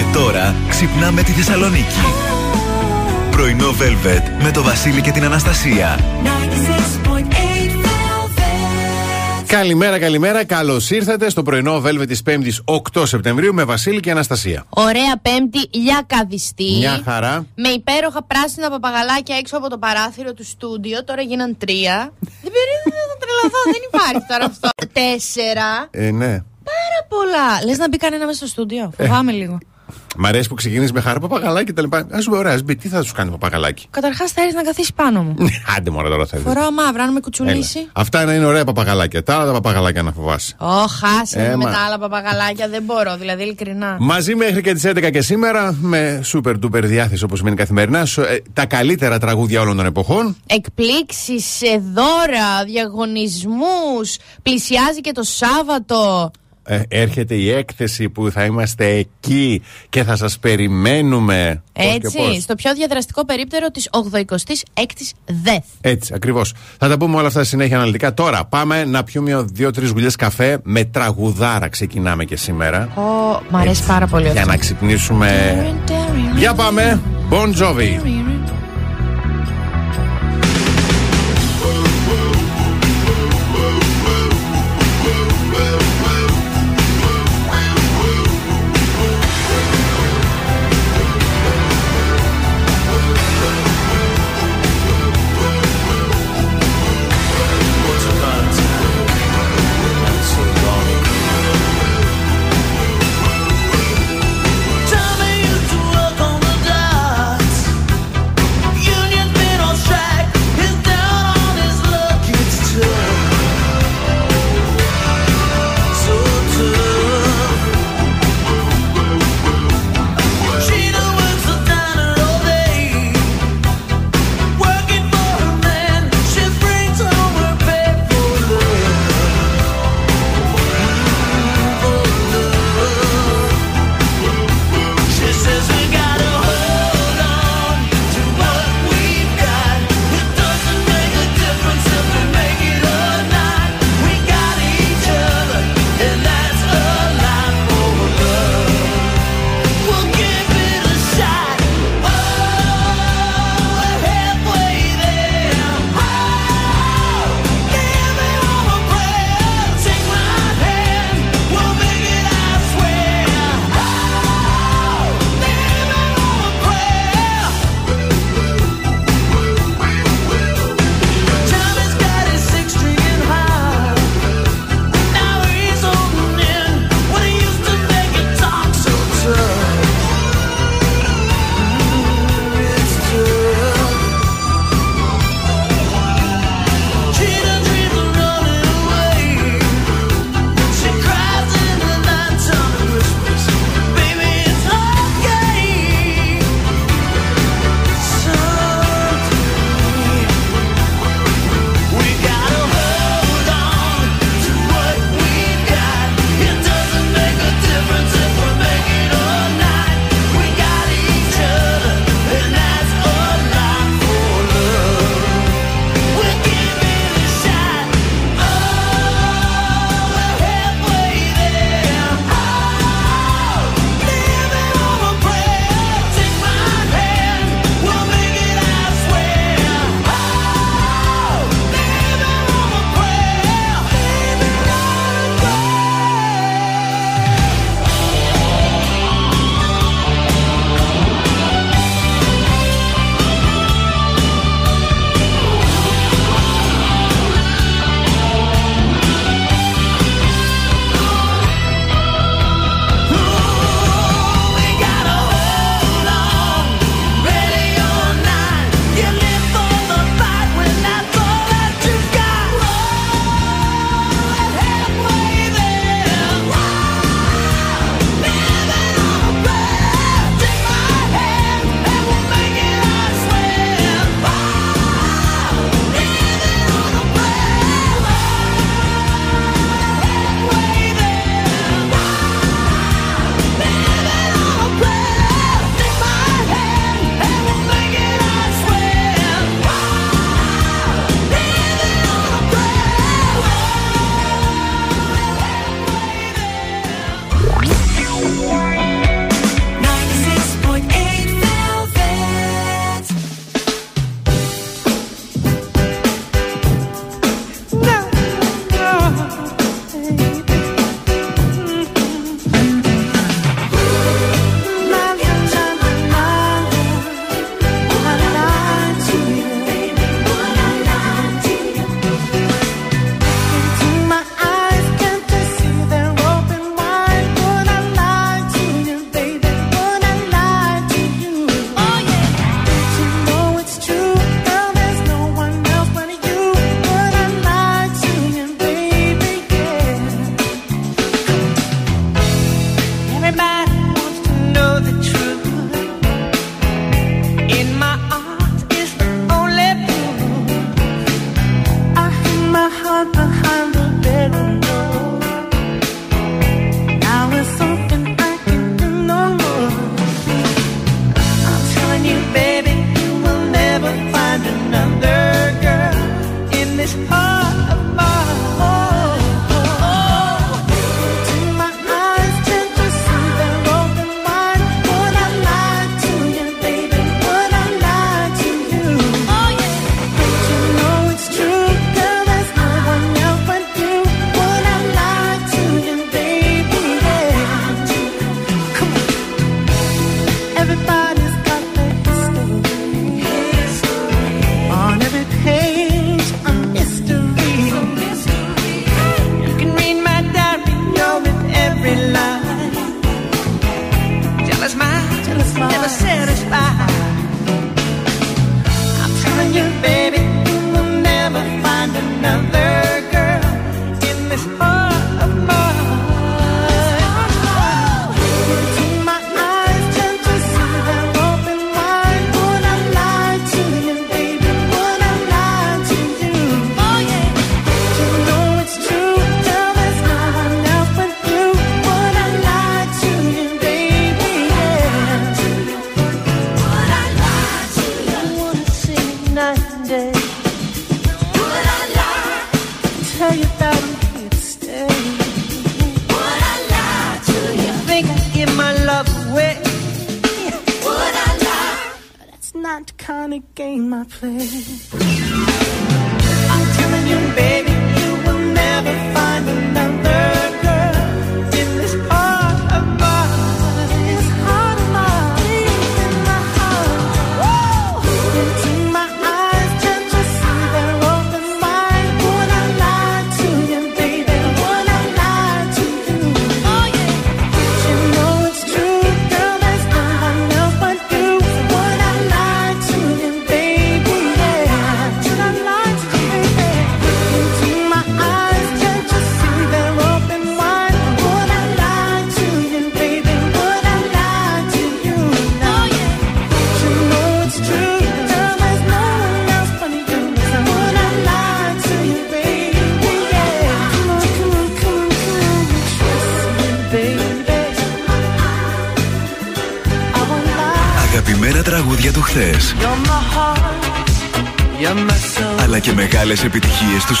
Και τώρα ξυπνάμε τη Θεσσαλονίκη. Πρωινό Velvet με το Βασίλη και την Αναστασία. Καλημέρα, καλημέρα. Καλώς ήρθατε στο πρωινό Velvet της 5η 8 Σεπτεμβρίου με Βασίλη και Αναστασία. Ωραία Πέμπτη για καδιστή. Μια χαρά. Με υπέροχα πράσινα παπαγαλάκια έξω από το παράθυρο του στούντιο. Τώρα γίναν τρία. δεν περίμενα να τρελαθώ, δεν υπάρχει τώρα αυτό. Τέσσερα. Ε, ναι. Πάρα πολλά. Λες να μπει κανένα μέσα στο στούντιο. Φοβάμαι λίγο. Μ' αρέσει που ξεκινήσεις με χάρα παπαγαλάκι και τα λοιπά. Α πούμε, ωραία, ας μπει, τι θα σου κάνει παπαγαλάκι; Καταρχάς θα έρθει να καθίσει πάνω μου. Άντε μόνο τώρα θέλει. Φοράω μαύρα, αν με κουτσουλήσει. Αυτά να είναι ωραία παπαγαλάκια. Τα άλλα τα παπαγαλάκια να φοβάσαι. Ω, χάσε Ε, με μα. τα άλλα παπαγαλάκια. Δεν μπορώ, δηλαδή ειλικρινά. Μαζί μέχρι και τις 11 και σήμερα, με super duper διάθεση όπως μείνει καθημερινά, σου, ε, τα καλύτερα τραγούδια όλων των εποχών. Εκπλήξεις, δώρα, διαγωνισμούς. Πλησιάζει και το Σάββατο. Ε, έρχεται η έκθεση που θα είμαστε εκεί και θα σας περιμένουμε. Πώς και Έτσι, πώς. στο πιο διαδραστικό περίπτερο της 86η ΔΕΘ. Έτσι, ακριβώς. Θα τα πούμε όλα αυτά συνέχεια αναλυτικά. Τώρα πάμε να πιούμε δύο-τρεις γουλιές καφέ με τραγουδάρα. Ξεκινάμε και σήμερα. Ω, μ' αρέσει πάρα πολύ Για αυτό. να ξυπνήσουμε. Για πάμε. Bon Jovi.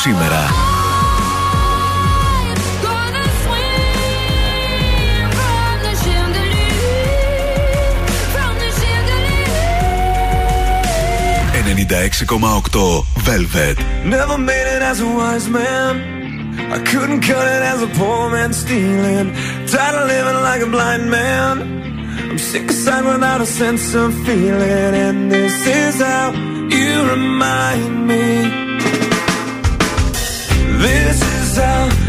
σήμερα. Velvet. Never made it as a wise man. I couldn't cut it as a poor man stealing. Tired of living like a blind man. I'm sick of sight without a sense of feeling. And this is how you remind me. This is how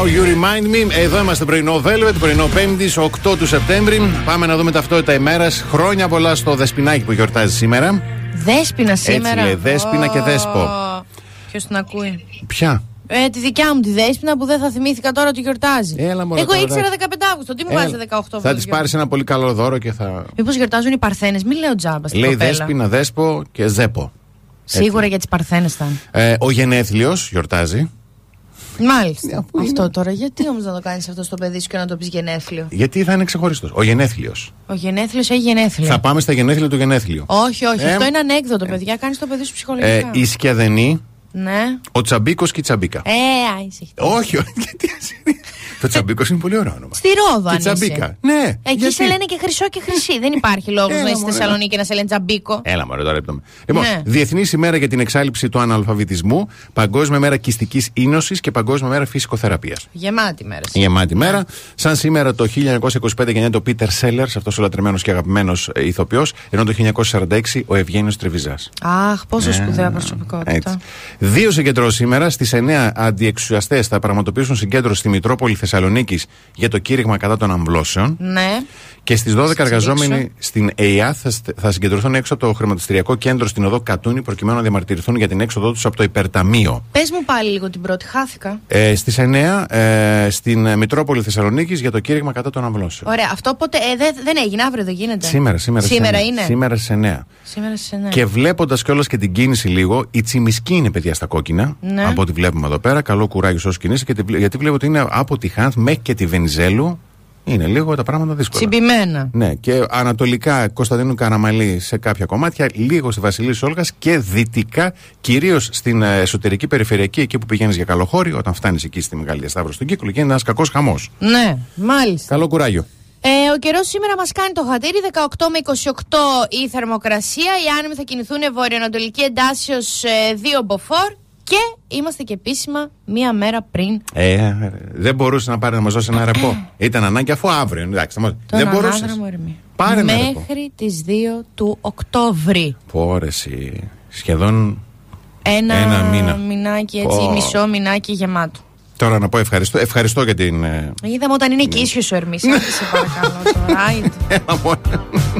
Now You Remind Me. Εδώ είμαστε πρωινό Velvet, πρωινό 5η, 8 του Σεπτέμβρη. Πάμε να δούμε ταυτότητα ημέρας. Χρόνια πολλά στο Δεσπινάκι που γιορτάζει σήμερα. Δέσπινα σήμερα. Έτσι λέει, Δέσπινα oh. και Δέσπο. Ποιος την ακούει; Ποια; Ε, τη δικιά μου τη δέσπινα που δεν θα θυμήθηκα τώρα ότι γιορτάζει. Έλα, Εγώ ήξερα 15 Αύγουστο. Τι μου βάζει 18 Θα της πάρεις ένα πολύ καλό δώρο και θα. Μήπως γιορτάζουν οι Παρθένες, μην λέω τζάμπα. Λέει δέσπινα, δέσπο και ζέπο. Σίγουρα Έτσι. για τις Παρθένες θα. Ε, ο γενέθλιος γιορτάζει. Μάλιστα. Αυτό τώρα, γιατί όμως να το κάνεις αυτό στο παιδί σου και να το πεις γενέθλιο; Γιατί θα είναι ξεχωριστός. Ο Γενέθλιος. Ο γενέθλιος έχει γενέθλιο. Θα πάμε στα γενέθλια του Γενέθλιου. Όχι, όχι, Ε, αυτό είναι ανέκδοτο, παιδιά. Κάνεις το παιδί σου ψυχολογικά. Ε, η Σκιαδενή, Ναι. ο Τσαμπίκος και η Τσαμπίκα. Ε, άισι. Όχι, όχι, γιατί. το Τσαμπίκος είναι πολύ ωραίο όνομα. Στη Ρόδο, Και αν Τσαμπίκα. είσαι. Ναι. Εκεί γιατί; σε λένε και χρυσό και χρυσή. Δεν υπάρχει λόγος Έλα, να είσαι στη μωρέ, Θεσσαλονίκη και να σε λένε τζαμπίκο. Έλα, μωρέ, τώρα έπτωμε. Λοιπόν, Ναι. Διεθνής ημέρα για την εξάλληψη του αναλφαβητισμού, Παγκόσμια μέρα κυστικής ίνωσης και Παγκόσμια μέρα φυσικοθεραπείας. Γεμάτη μέρα. Η γεμάτη μέρα. Σαν σήμερα το 1925 γεννιέται ο Πίτερ Σέλερ, αυτός ο λατρεμένος και αγαπημένος ηθοποιός, ενώ το 1946 ο Ευγένιος Τρεβιζάς. Αχ, πόσο σπουδαία Έτσι. προσωπικότητα. Δύο συγκεντρώσει σήμερα. Στις 9 αντιεξουσιαστές θα πραγματοποιήσουν συγκέντρωση στη Μητρόπολη Θεσσαλονίκης για το κήρυγμα κατά των αμβλώσεων. Ναι. Και στις 12 Σας εργαζόμενοι εξηγήσω. στην ΕΙΑ θα, στε- θα συγκεντρωθούν έξω από το χρηματιστηριακό κέντρο στην οδό Κατούνη προκειμένου να διαμαρτυρηθούν για την έξοδό τους από το υπερταμείο. Πες μου πάλι λίγο την πρώτη, χάθηκα. Ε, στις 9 ε, στην ε, Μητρόπολη Θεσσαλονίκης για το κήρυγμα κατά των αμβλώσεων. Ωραία, αυτό ποτέ. Ε, δεν, δεν έγινε, αύριο δεν γίνεται. Σήμερα, σήμερα. στις Σήμερα 9. είναι. Σήμερα στις 9. Σήμερα σε ναι. Και βλέποντας κιόλας και την κίνηση λίγο, η τσιμισκή είναι παιδιά στα κόκκινα. Ναι. Από ό,τι βλέπουμε εδώ πέρα. Καλό κουράγιο σε όσους κινήσει. Και τη βλέ- γιατί βλέπω ότι είναι από τη Χάνθ μέχρι και τη Βενιζέλου. Είναι λίγο τα πράγματα δύσκολα. Τσιμπημένα. Ναι, και ανατολικά Κωνσταντίνου Καραμαλή σε κάποια κομμάτια, λίγο στη Βασιλή Σόλγα και δυτικά, κυρίως στην ε, εσωτερική περιφερειακή, εκεί που πηγαίνεις για καλοχώρι, όταν φτάνεις εκεί στη Μεγάλη Διασταύρωση του κύκλου, γίνεται ένας κακός χαμός. Ναι, μάλιστα. Καλό κουράγιο. Ε, ο καιρός σήμερα μας κάνει το χατήρι, 18 με 28 η θερμοκρασία. Οι άνεμοι θα κινηθούν βορειοανατολική εντάσσεως 2 μποφόρ και είμαστε και επίσημα μία μέρα πριν. Ε, δεν μπορούσε να πάρει να μας δώσει ένα ρεπό. Ήταν ανάγκη αφού αύριο. Εντάξει, θα μας- Τον δεν μπορούσες. ανάδρομο Ερμή. Πάρε ένα ρεπό. Μέχρι τις 2 του Οκτώβρη. Πόρεση. Σχεδόν. Ένα, Ένα μήνα. μηνάκι έτσι, Πω. μισό μηνάκι γεμάτο. Τώρα να πω ευχαριστώ. Ευχαριστώ για την. ε, Είδαμε όταν είναι και ίσιος ο Ερμής. Άντε σε παρακαλώ τώρα.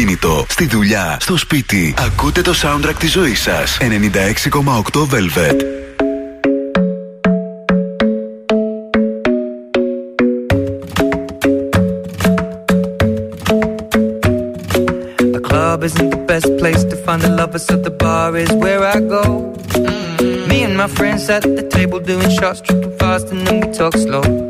αυτοκίνητο, στη δουλειά, στο σπίτι. Ακούτε το soundtrack τη ζωή σα 96,8 Velvet. At the table doing shots, tripping and we talk slow.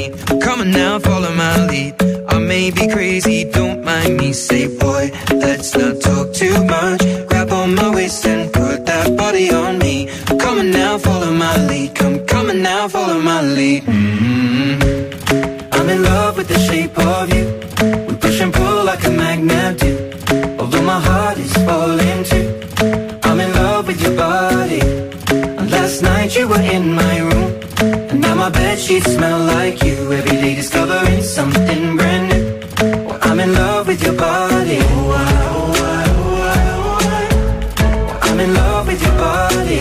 My room. And now my bed sheets smell like you. Every day discovering something brand new. Well, I'm in love with your body. Oh. I'm in love with your body.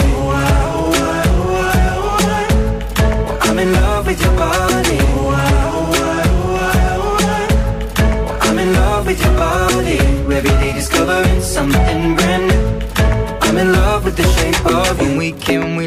I'm in love with your body. I'm in love with your body. Every day discovering something brand new. I'm in love with the shape of you. When we came, we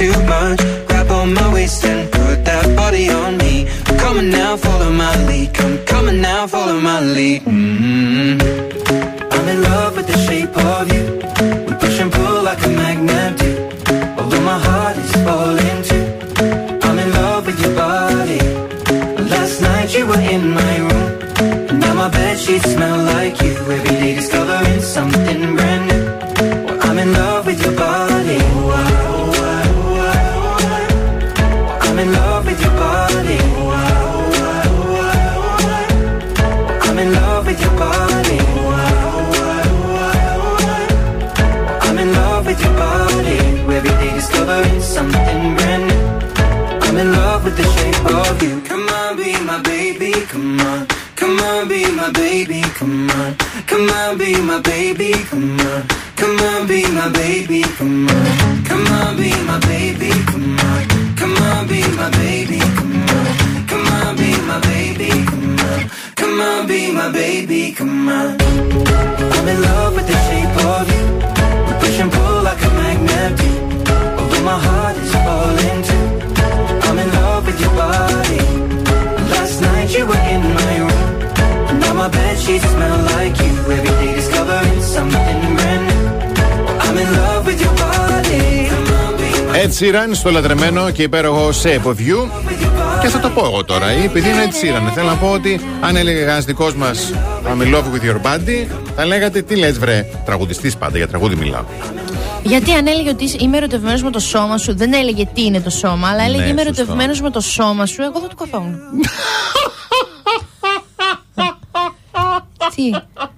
too much. Grab on my waist and put that body on me. Come on now, follow my lead. Come, on now, follow my lead. mm I'm in love with the shape of you. We push and pull like a magnet do. Although my heart is falling too. I'm in love with your body. Last night you were in my room. And now my bed sheets smell like you. Every day discovering something brand new. You. Come on, be my baby. Come on. Come on, be my baby. Come on. Come on, be my baby. Come on. Come on, be my baby. Come on. Come on, be my baby. Come on. Come on, be my baby. Come on. Come on, be my baby. Come on. Come on, be my baby. Come on. I'm in love with the shape of you. We push and pull like a magnet. Although my heart is falling too. Your body. Last night you were in my room. And now my bed sheets smell like you. Every day discovering something brand new. I'm in love with your body. Come on, be my Ed Sheeran στο λατρεμένο και υπέροχο Shape of You. Και θα το πω εγώ τώρα, ή επειδή είναι Ed Sheeran. Θέλω να πω ότι αν έλεγε κανένα δικό μα I'm in love with your body, θα λέγατε τι λε, βρε. Τραγουδιστή πάντα, για τραγούδι μιλάω. Γιατί αν έλεγε ότι είσαι- είμαι ερωτευμένος με το σώμα σου, δεν έλεγε τι είναι το σώμα, αλλά έλεγε Ναι, είμαι σωστό. ερωτευμένος με το σώμα σου, εγώ θα του καθόμουν. τι;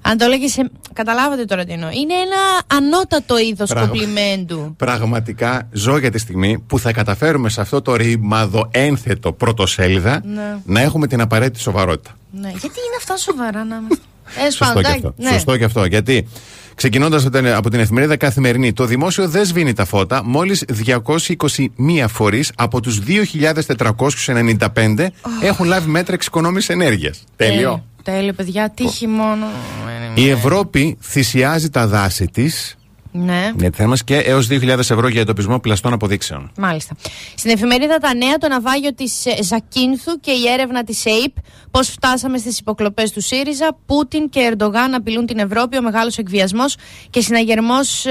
Αν το έλεγες σε. Καταλάβατε τώρα τι εννοώ. Είναι ένα ανώτατο είδος Πράγμα. κομπλιμέντου. Πραγματικά ζω για τη στιγμή που θα καταφέρουμε σε αυτό το ρημάδο ένθετο πρωτοσέλιδα Ναι. να έχουμε την απαραίτητη σοβαρότητα. Ναι. Γιατί είναι αυτά σοβαρά να είμαστε. Ε, Σωστό σπάντα, και αυτό. ναι. Σωστό και αυτό. Γιατί ξεκινώντας από την εφημερίδα Καθημερινή, το δημόσιο δεν σβήνει τα φώτα μόλις 221 φορείς από τους 2.495 έχουν λάβει μέτρα εξοικονόμησης ενέργειας. Τέλειο. Τέλειο, Τέλειο, παιδιά. Τύχη μόνο. Η Ευρώπη θυσιάζει τα δάση της. Ναι. Γιατί θα είμαστε και έως 2.000 ευρώ για εντοπισμό πλαστών αποδείξεων. Μάλιστα. Στην εφημερίδα Τα Νέα, το ναυάγιο της Ζακίνθου και η έρευνα της ΑΕΠ. Πώς φτάσαμε στις υποκλοπές του ΣΥΡΙΖΑ. Πούτιν και Ερντογάν απειλούν την Ευρώπη. Ο μεγάλος εκβιασμός και συναγερμός, ε,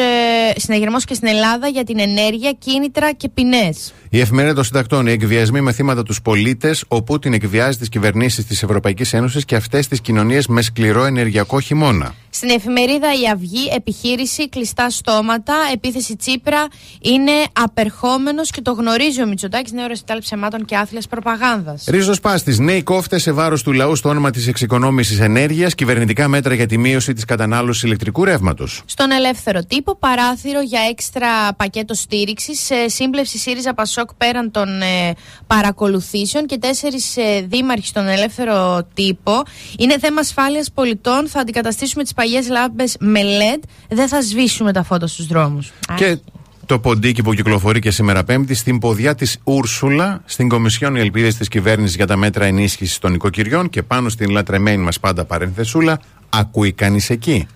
συναγερμός και στην Ελλάδα για την ενέργεια, κίνητρα και ποινές. Η εφημερίδα των συντακτών, οι εκβιασμοί με θύματα τους πολίτες, ο Πούτιν εκβιάζει τις κυβερνήσεις της Ευρωπαϊκής Ένωσης και αυτές τις κοινωνίες με σκληρό ενεργειακό χειμώνα. Στην εφημερίδα Η Αυγή, επιχείρηση, κλειστά στόματα, επίθεση Τσίπρα, είναι απερχόμενος και το γνωρίζει ο Μητσοτάκης, νέο ρεσιτάλ ψεμάτων και άθλιας προπαγάνδας. Ρίζος Πάστης, νέοι κόφτες σε βάρος του λαού στο όνομα της εξοικονόμησης ενέργειας, κυβερνητικά μέτρα για τη μείωση της κατανάλωσης ηλεκτρικού ρεύματος. Στον ελεύθερο τύπο, παράθυρο για έξτρα πακέτο στήριξης, σύμπλευση ΣΥΡΙΖΑ Πασόκ πέραν των ε, παρακολουθήσεων και τέσσερις ε, δήμαρχοι στον ελεύθερο τύπο. Είναι θέμα ασφάλειας πολιτών. Θα αντικαταστήσουμε τις παλιές λάμπες με LED. Δεν θα σβήσουμε τα φώτα στους δρόμους. Και το ποντίκι που κυκλοφορεί και σήμερα Πέμπτη στην ποδιά της Ούρσουλα, στην Κομισιόν οι Ελπίδες της Κυβέρνησης για τα μέτρα ενίσχυσης των οικοκυριών και πάνω στην λατρεμένη μας πάντα παρενθεσούλα, ακούει κανείς εκεί.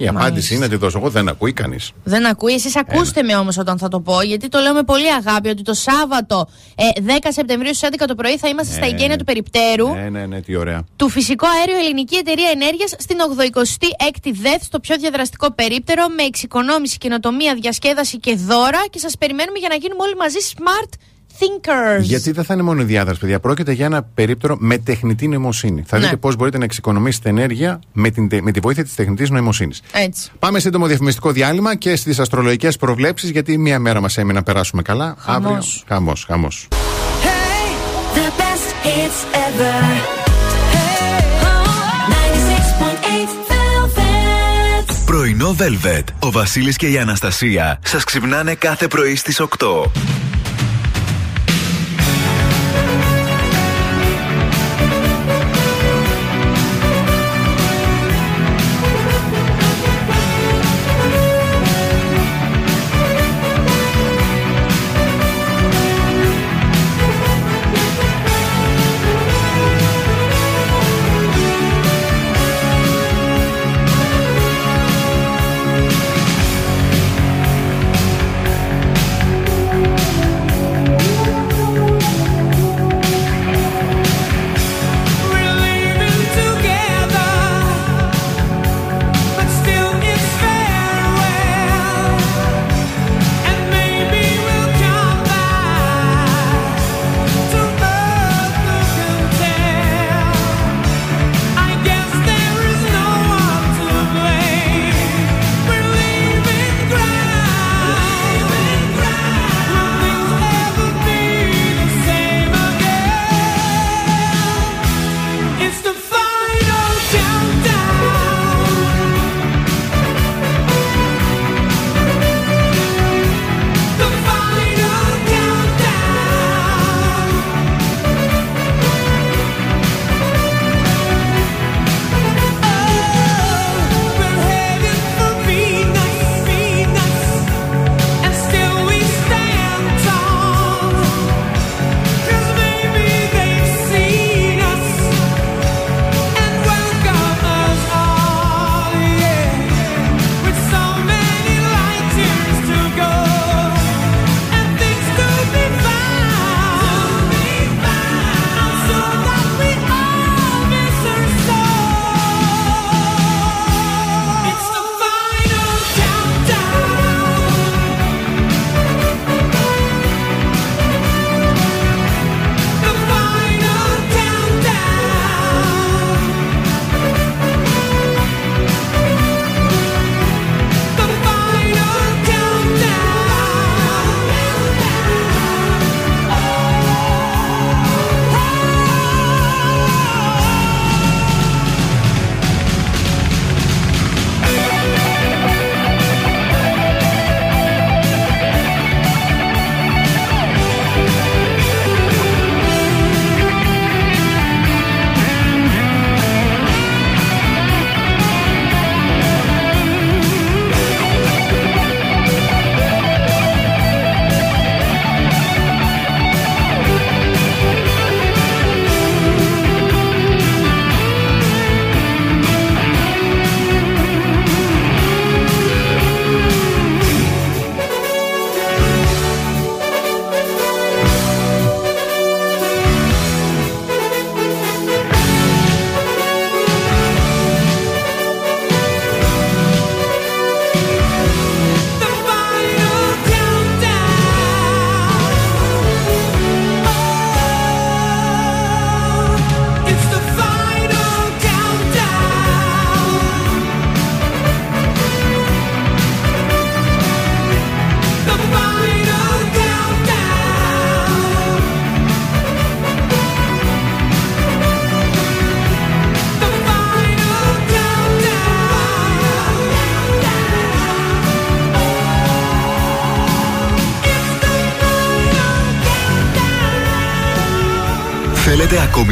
Η απάντηση είναι να τη δώσω. Εγώ δεν ακούει κανείς. Δεν ακούει. Εσείς ακούστε με όμως όταν θα το πω, γιατί το λέω με πολύ αγάπη ότι το Σάββατο ε, 10 Σεπτεμβρίου στις 11 το πρωί θα είμαστε στα Ε, εγγένεια του Περιπτέρου. Ναι, ναι, ναι, τι ωραία. Του φυσικό αέριο Ελληνική Εταιρεία Ενέργειας στην 86η ΔΕΘ, στο πιο διαδραστικό περίπτερο, με εξοικονόμηση, καινοτομία, διασκέδαση και δώρα. Και σας περιμένουμε για να γίνουμε όλοι μαζί smart thinkers. Γιατί δεν θα είναι μόνο η διάδραση, παιδιά. Πρόκειται για ένα περίπτερο με τεχνητή νοημοσύνη. Θα Ναι. δείτε πώς μπορείτε να εξοικονομήσετε ενέργεια με, την, τε- με τη βοήθεια της τεχνητής νοημοσύνης. Έτσι. Πάμε σύντομο διαφημιστικό διάλειμμα και στις αστρολογικές προβλέψεις, γιατί μία μέρα μας έμεινε να περάσουμε καλά. Χαμός. Αύριο. Χαμός, χαμός. The best hits ever. 96.8 Velvet. Πρωινό Velvet. Ο Βασίλης και η Αναστασία σας ξυπνάνε κάθε πρωί στις 8.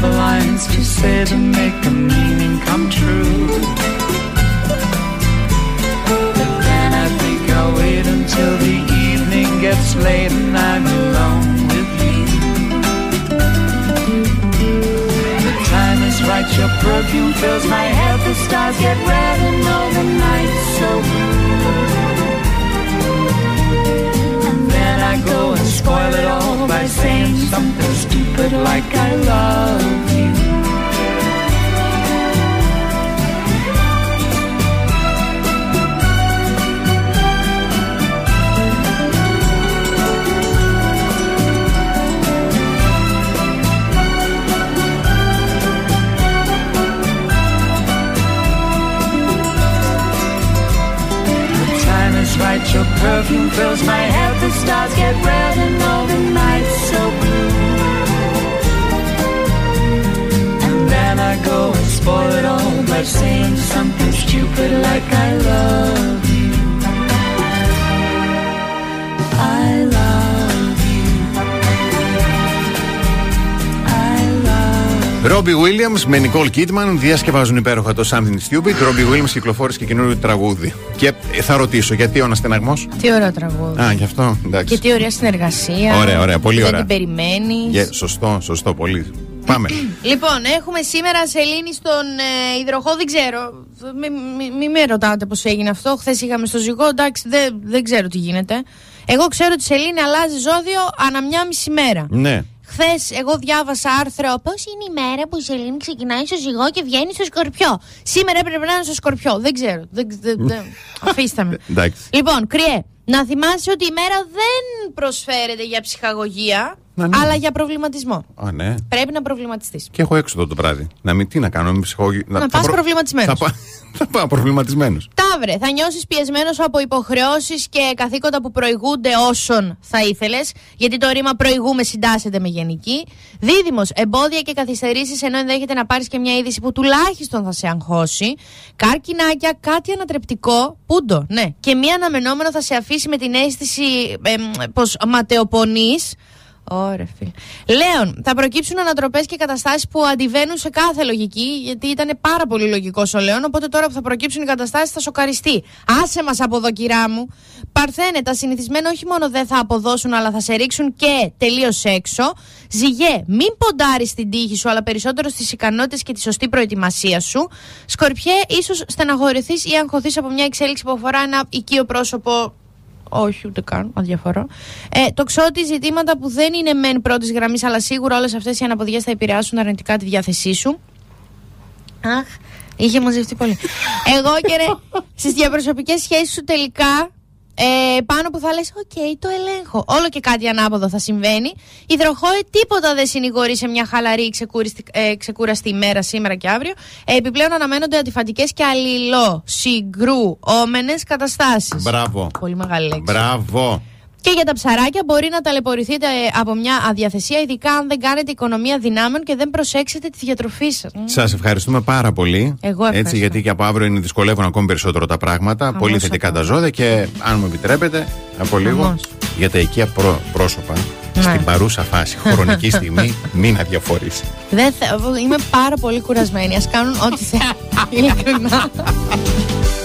Some lines to say to make the meaning come true. But then I think I'll wait until the evening gets late and I'm alone with you. The time is right, your perfume fills my head, the stars get red and all the nights so blue. And then I go and spoil it all by saying something stupid like I love you. Your perfume fills my head, the stars get red and all the nights so blue. Spoil it all by saying something stupid like I love you. I love you. I love Ρόμπι Williams με Nicole Kidman διασκευάζουν υπέροχα το Something Stupid. Ρόμπι Williams κυκλοφόρησε και καινούριο τραγούδι. Και ε, θα ρωτήσω, γιατί ο αναστεναγμός; Τι ωραίο τραγούδι. Α, γι' αυτό. Εντάξει. Και τι ωραία συνεργασία. Ωραία, ωραία, πολύ ωραία. Δεν την περιμένεις. Yeah, σωστό, σωστό, πολύ. Πάμε. Λοιπόν, έχουμε σήμερα σελήνη στον ε, υδροχό, δεν ξέρω. Μην μη, μη με ρωτάτε πώς έγινε αυτό. Χθες είχαμε στο ζυγό, εντάξει, δεν, δεν ξέρω τι γίνεται. Εγώ ξέρω ότι η σελήνη αλλάζει ζώδιο ανά μια μισή μέρα. ναι. Χθες εγώ διάβασα άρθρο Πώς είναι η μέρα που η Σελήνη ξεκινάει στο ζυγό και βγαίνει στο σκορπιό. Σήμερα έπρεπε να είναι στο σκορπιό. Δεν ξέρω. Δεν, δεν, δεν- Αφήστε με. Εντάξει. Λοιπόν, κρυέ, να θυμάσαι ότι η μέρα δεν προσφέρεται για ψυχαγωγία, Να, ναι. αλλά για προβληματισμό. Α, ναι. Πρέπει να προβληματιστείς. Και έχω έξοδο το βράδυ. Να μην τι να κάνω, μην ψυχολογεί. Να πας προβληματισμένος. Θα, πά- θα πάω προβληματισμένος. Ταύρε, θα νιώσεις πιεσμένος από υποχρεώσεις και καθήκοντα που προηγούνται όσων θα ήθελες, γιατί το ρήμα προηγούμε συντάσσεται με γενική. Δίδυμος, εμπόδια και καθυστερήσεις, ενώ ενδέχεται να πάρεις και μια είδηση που τουλάχιστον θα σε αγχώσει. Κάρκινάκια, κάτι ανατρεπτικό, πούντο, ναι. Και μία αναμενόμενο θα σε αφήσει με την αίσθηση ε, πως ματαιοπονείς. Ωραία, φίλε. Λέων, θα προκύψουν ανατροπές και καταστάσεις που αντιβαίνουν σε κάθε λογική, γιατί ήταν πάρα πολύ λογικός ο Λέων. Οπότε τώρα που θα προκύψουν οι καταστάσεις θα σοκαριστεί. Άσε μας από εδώ, κυρά μου. Παρθένε, τα συνηθισμένα όχι μόνο δεν θα αποδώσουν, αλλά θα σε ρίξουν και τελείως έξω. Ζυγέ, μην ποντάρεις στην τύχη σου, αλλά περισσότερο στις ικανότητες και τη σωστή προετοιμασία σου. Σκορπιέ, ίσως στεναχωρηθείς ή αγχωθείς από μια εξέλιξη που αφορά ένα οικείο πρόσωπο όχι, ούτε καν, αδιαφορώ. Ε, Τοξότη ζητήματα που δεν είναι μεν πρώτης γραμμής, αλλά σίγουρα όλες αυτές οι αναποδιές θα επηρεάσουν αρνητικά τη διάθεσή σου. Αχ, είχε μαζευτεί πολύ. Αιγόκερε, στις διαπροσωπικές σχέσεις σου τελικά, ε, πάνω που θα λες, οκ, το ελέγχω. Όλο και κάτι ανάποδο θα συμβαίνει. Υδροχόε τίποτα δεν συνηγορεί σε μια χαλαρή ξεκουραστη, ε, ξεκούραστη ημέρα σήμερα και αύριο. Ε, επιπλέον αναμένονται αντιφατικές και αλληλοσυγκρουόμενες καταστάσεις. Μπράβο. Πολύ μεγάλη λέξη. Μπράβο. Και για τα ψαράκια μπορεί να ταλαιπωρηθείτε ε, από μια αδιαθεσία, ειδικά αν δεν κάνετε οικονομία δυνάμεων και δεν προσέξετε τη διατροφή σας. Σας ευχαριστούμε πάρα πολύ. Εγώ ευχαριστώ. Έτσι, γιατί και από αύριο είναι δυσκολεύουν ακόμη περισσότερο τα πράγματα. Χαμός πολύ θετικά αυτό. τα ζώδια και αν μου επιτρέπετε, από λίγο Χαμός. για τα οικεία πρό- πρόσωπα. Ναι. Στην παρούσα φάση, χρονική στιγμή, μην αδιαφορήσει. Δεν θα, είμαι πάρα πολύ κουρασμένη. Α κάνουν ό,τι θέλουν. Ειλικρινά.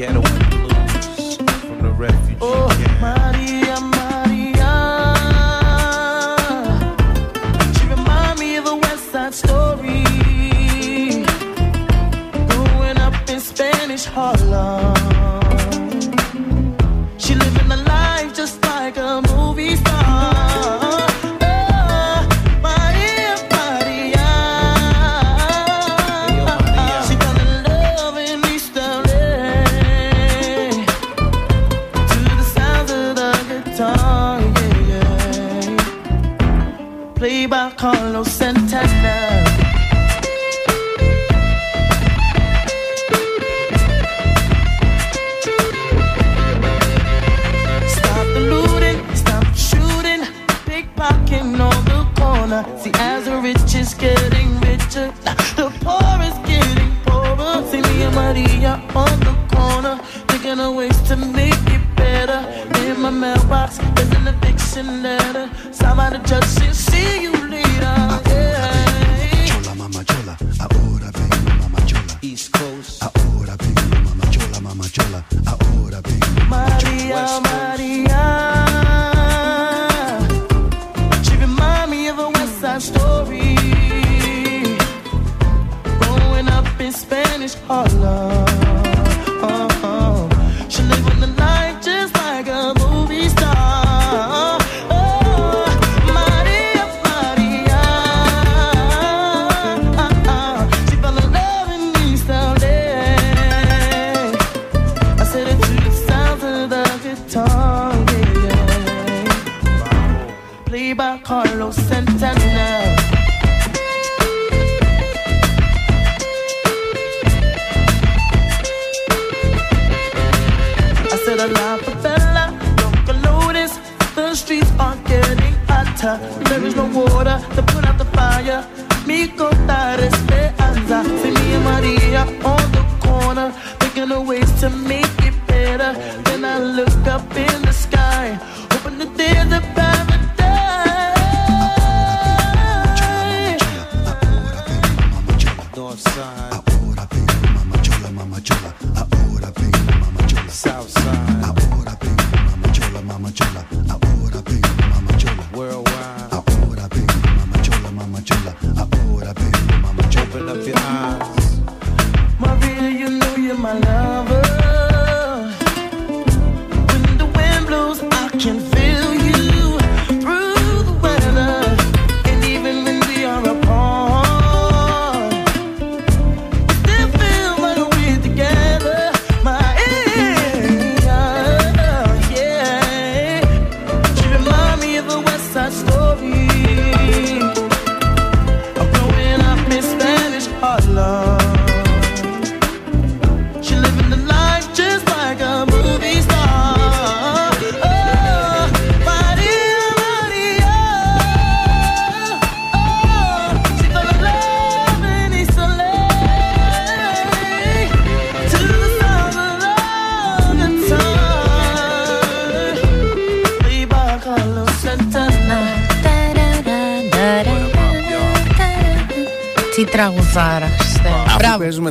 Ghetto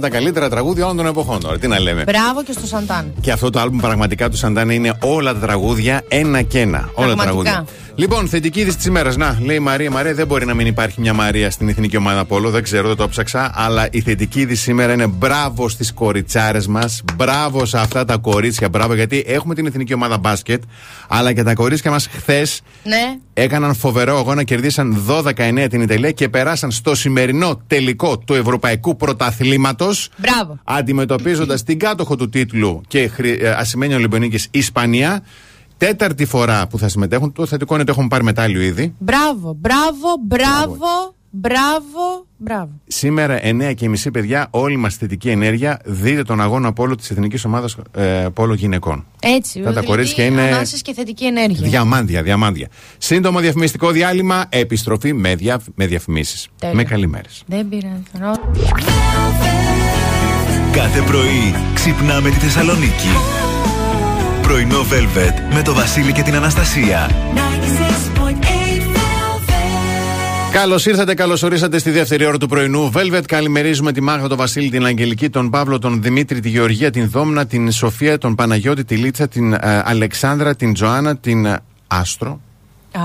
τα καλύτερα τραγούδια όλων των εποχών τώρα. Τι να λέμε. Μπράβο και στο Σαντάν. Και αυτό το άλμπουμ πραγματικά του Σαντάνε είναι όλα τα τραγούδια ένα και ένα. Όλα τα Πραγματικά. τραγούδια. Λοιπόν, θετική είδηση της ημέρας. Να, λέει η Μαρία, Μαρία, δεν μπορεί να μην υπάρχει μια Μαρία στην εθνική ομάδα Πόλο. Δεν ξέρω, δεν το ψάξα. Αλλά η θετική είδηση σήμερα είναι μπράβο στις κοριτσάρες μας. Μπράβο σε αυτά τα κορίτσια. Μπράβο, γιατί έχουμε την εθνική ομάδα μπάσκετ. Αλλά και τα κορίτσια μας χθες Ναι. έκαναν φοβερό αγώνα, κερδίσαν 12-9 την Ιταλία και περάσαν στο σημερινό τελικό του Ευρωπαϊκού Πρωταθλήματος. Μπράβο. Αντιμετωπίζοντας την κάτοχο του τίτλου και χρη- ε, ασημένια Ολυμπιονίκης Ισπανία. Τέταρτη φορά που θα συμμετέχουν. Το θετικό είναι ότι έχουν πάρει μετάλλιο ήδη. Μπράβο, μπράβο, μπράβο, μπράβο, μπράβο. Σήμερα 9 και μισή παιδιά, όλη μας θετική ενέργεια. Δείτε τον αγώνα πόλο της Εθνικής Ομάδας ε, Πόλο Γυναικών. Έτσι, Αυτά τα δηλαδή, κορίτσια είναι- ανάσες και θετική ενέργεια. Διαμάντια, διαμάντια. Σύντομο διαφημιστικό διάλειμμα, επιστροφή με, δια, με διαφημίσεις. Τέλεια. Με καλημέρες. Δεν πειράζει. Κάθε πρωί ξυπνάμε τη Θεσσαλονίκη. Πρωινό Velvet με το Βασίλη και την Αναστασία. 96.8 Velvet. Καλώς ήρθατε, καλώς ορίσατε στη δεύτερη ώρα του πρωινού. Velvet, καλημερίζουμε τη Μάγδα, τον Βασίλη, την Αγγελική, τον Παύλο, τον Δημήτρη, τη Γεωργία, την Δόμνα, την Σοφία, τον Παναγιώτη, τη Λίτσα, την ε, Αλεξάνδρα, την Τζοάννα, την ε, Άστρο, Α,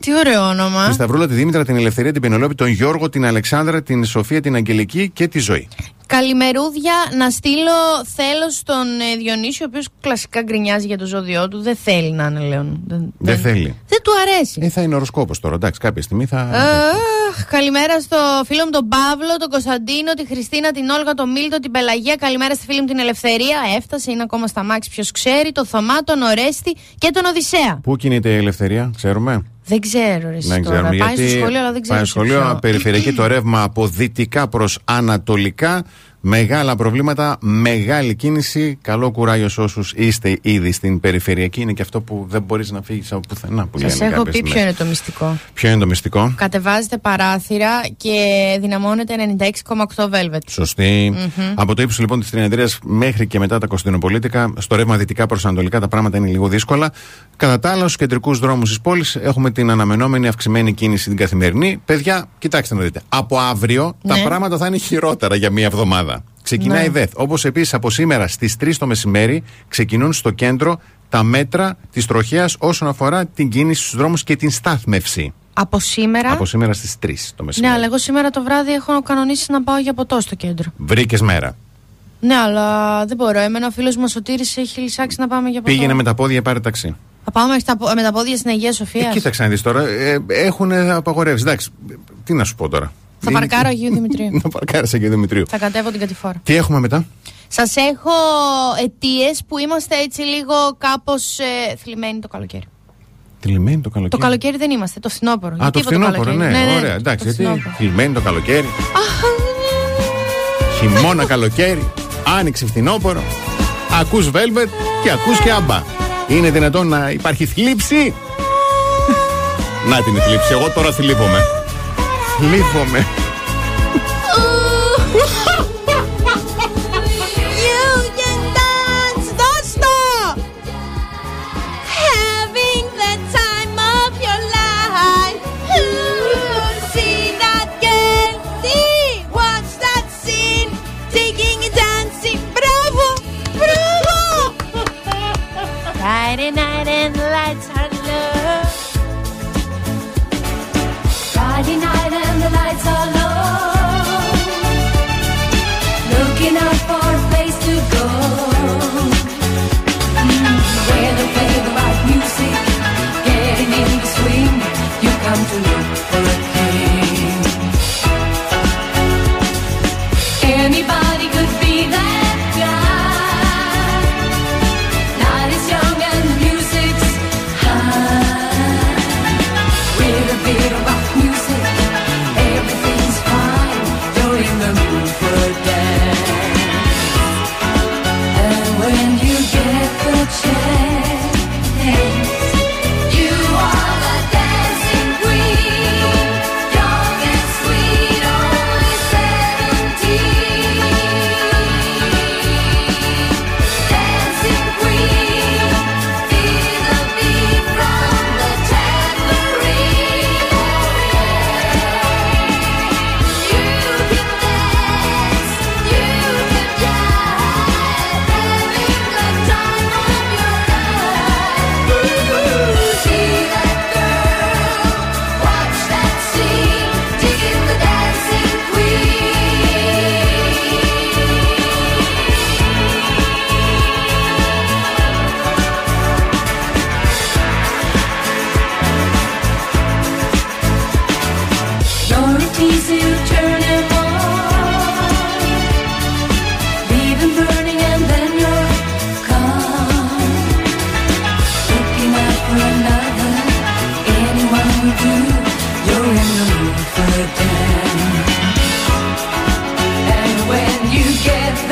τι ωραίο όνομα. τη Σταυρούλα, τη Δήμητρα, την Ελευθερία, την Πενελόπη, τον Γιώργο, την Αλεξάνδρα, την Σοφία, την Αγγελική και τη Ζωή. Καλημερούδια να στείλω θέλω στον ε, Διονύσιο, ο οποίος κλασικά γκρινιάζει για το ζώδιό του. Δεν θέλει να είναι Λέων. Δεν, Δεν θέλει. δεν του αρέσει. Ε, θα είναι οροσκόπος τώρα, εντάξει, κάποια στιγμή θα. Αχ, καλημέρα στο φίλο μου τον Παύλο, τον Κωνσταντίνο, τη Χριστίνα, την Όλγα, τον Μίλτο, την Πελαγία. Καλημέρα στη φίλη μου την Ελευθερία. Έφτασε, είναι ακόμα στα μάξι, ποιος ξέρει. Το Θωμά, τον Ορέστη και τον Οδυσσέα. Πού κινείται η ελευθερία, ξέρουμε; Δεν ξέρω, ρε, εσύ Δεν τώρα. ξέρουμε Πάει στο σχολείο, αλλά δεν ξέρω. Πάει σε στο σχολείο, ποιο. περιφερειακή το ρεύμα από δυτικά προς ανατολικά. Μεγάλα προβλήματα, μεγάλη κίνηση. Καλό κουράγιο σε όσους είστε ήδη στην περιφερειακή. Είναι και αυτό που δεν μπορείς να φύγεις από πουθενά. Που Σας λένε έχω κάποιες πει ποιο στιγμές. είναι το μυστικό. Ποιο είναι το μυστικό; Κατεβάζετε παράθυρα και δυναμώνετε 96,8 Velvet. Σωστή. Από το ύψος λοιπόν της Τριανδρία μέχρι και μετά τα Κωνσταντινοπολίτικα, στο ρεύμα δυτικά προς Ανατολικά τα πράγματα είναι λίγο δύσκολα. Κατά τα άλλα, στους κεντρικούς δρόμους της πόλης έχουμε την αναμενόμενη αυξημένη κίνηση την καθημερινή. Παιδιά, κοιτάξτε να δείτε. Από αύριο τα Ναι. πράγματα θα είναι χειρότερα για μία εβδομάδα. Ξεκινάει Ναι. η ΔΕΘ. Όπως επίσης από σήμερα στις 3 το μεσημέρι ξεκινούν στο κέντρο τα μέτρα της τροχέας όσον αφορά την κίνηση στους δρόμους και την στάθμευση. Από σήμερα; Από σήμερα στις 3 το Ναι, μεσημέρι. αλλά εγώ σήμερα το βράδυ έχω κανονίσει να πάω για ποτό στο κέντρο. Βρήκες μέρα. Ναι, αλλά δεν μπορώ. Εμένα ο φίλος μου ο Σωτήρης έχει λυσάξει να πάμε για ποτό. Πήγαινε με τα πόδια, πάρε ταξί. Θα πάμε μέχρι τα, πο- με τα πόδια στην Αγία Σοφία. Ε, κοίταξε να δεις τώρα. Ε, έχουν απαγορεύσει. Εντάξει, τι να σου πω τώρα. Θα Είναι- παρκάρω Αγίου Δημητρίου. Να παρκάρεις Αγίου Δημητρίου. Θα κατέβω την κατηφόρα. Τι έχουμε μετά; Σας έχω αιτίες που είμαστε έτσι λίγο κάπως ε, θλιμμένοι το καλοκαίρι. Θλιμμένη το καλοκαίρι; Το καλοκαίρι δεν είμαστε, το φθινόπωρο. Α, Γιατί το είπα φθινόπωρο, ναι, καλοκαίρι. ωραία. Εντάξει, το γιατί φθινόπωρο. θλιμμένη το καλοκαίρι. Χειμώνα καλοκαίρι. Άνοιξε φθινόπωρο. Ακούς Velvet και ακούς και άμπα. Είναι δυνατόν να υπάρχει θλίψη; να την θλίψη. Εγώ τώρα θλίβομαι. Θλίβομαι. You can dance, δώσ' το! Having the time of your life. Ooh, see that girl, see, watch that scene. Taking and dancing, bravo, bravo! Friday night and the lights are get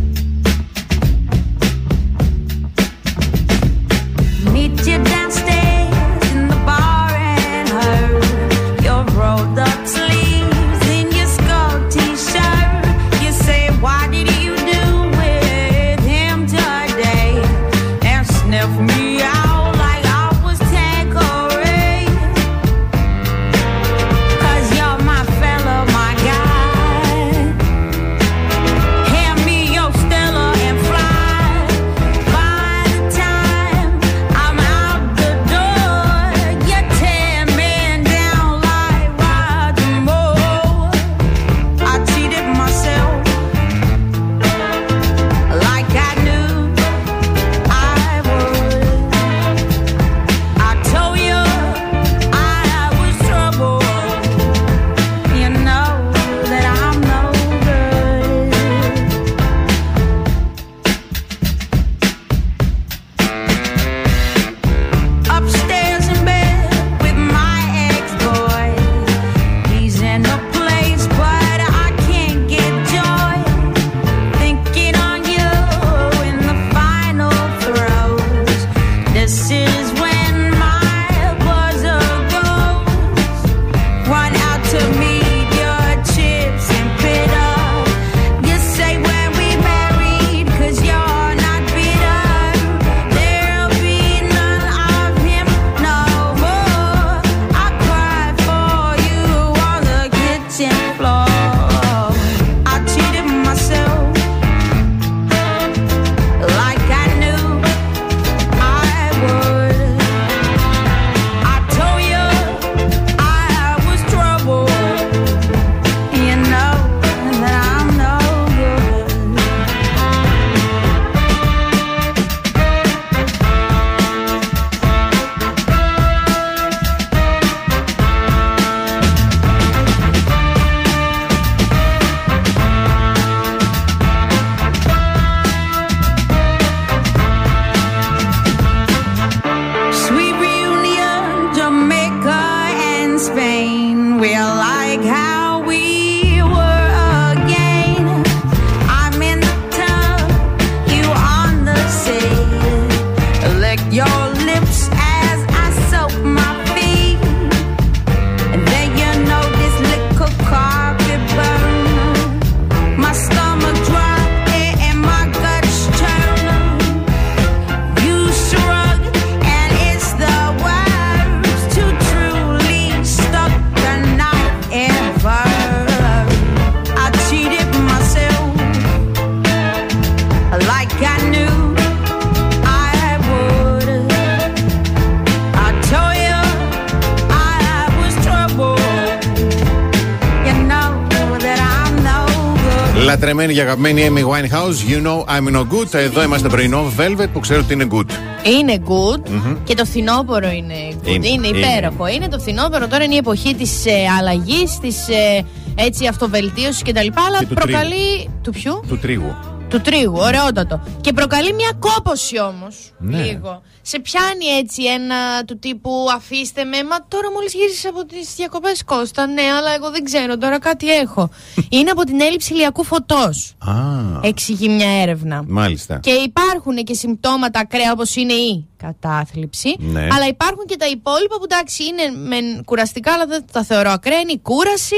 Και αγαπημένη Amy Winehouse, You know I'm no good. Εδώ είμαστε πρωινό Velvet που ξέρω ότι είναι good. Είναι good και το φθινόπωρο είναι good. Είναι, Είναι, είναι. υπέροχο. Είναι. το φθινόπωρο, τώρα είναι η εποχή της ε, αλλαγής, της ε, έτσι αυτοβελτίωσης κτλ. Αλλά Και του προκαλεί. Του ποιου; Του τρίγου. Του τρίγου, ωραιότατο. Και προκαλεί μια κόποση όμως. Ναι. Λίγο. Σε πιάνει έτσι ένα του τύπου αφήστε με. Μα τώρα μόλις γύρισες από τις διακοπές Κώστα. Ναι, αλλά εγώ δεν ξέρω, τώρα κάτι έχω. Είναι από την έλλειψη ηλιακού φωτός. Α, Εξηγεί μια έρευνα. μάλιστα. Και υπάρχουν και συμπτώματα ακραία όπως είναι η κατάθλιψη. Ναι. Αλλά υπάρχουν και τα υπόλοιπα που εντάξει είναι μεν κουραστικά, αλλά δεν τα θεωρώ ακραία. Είναι η κούραση,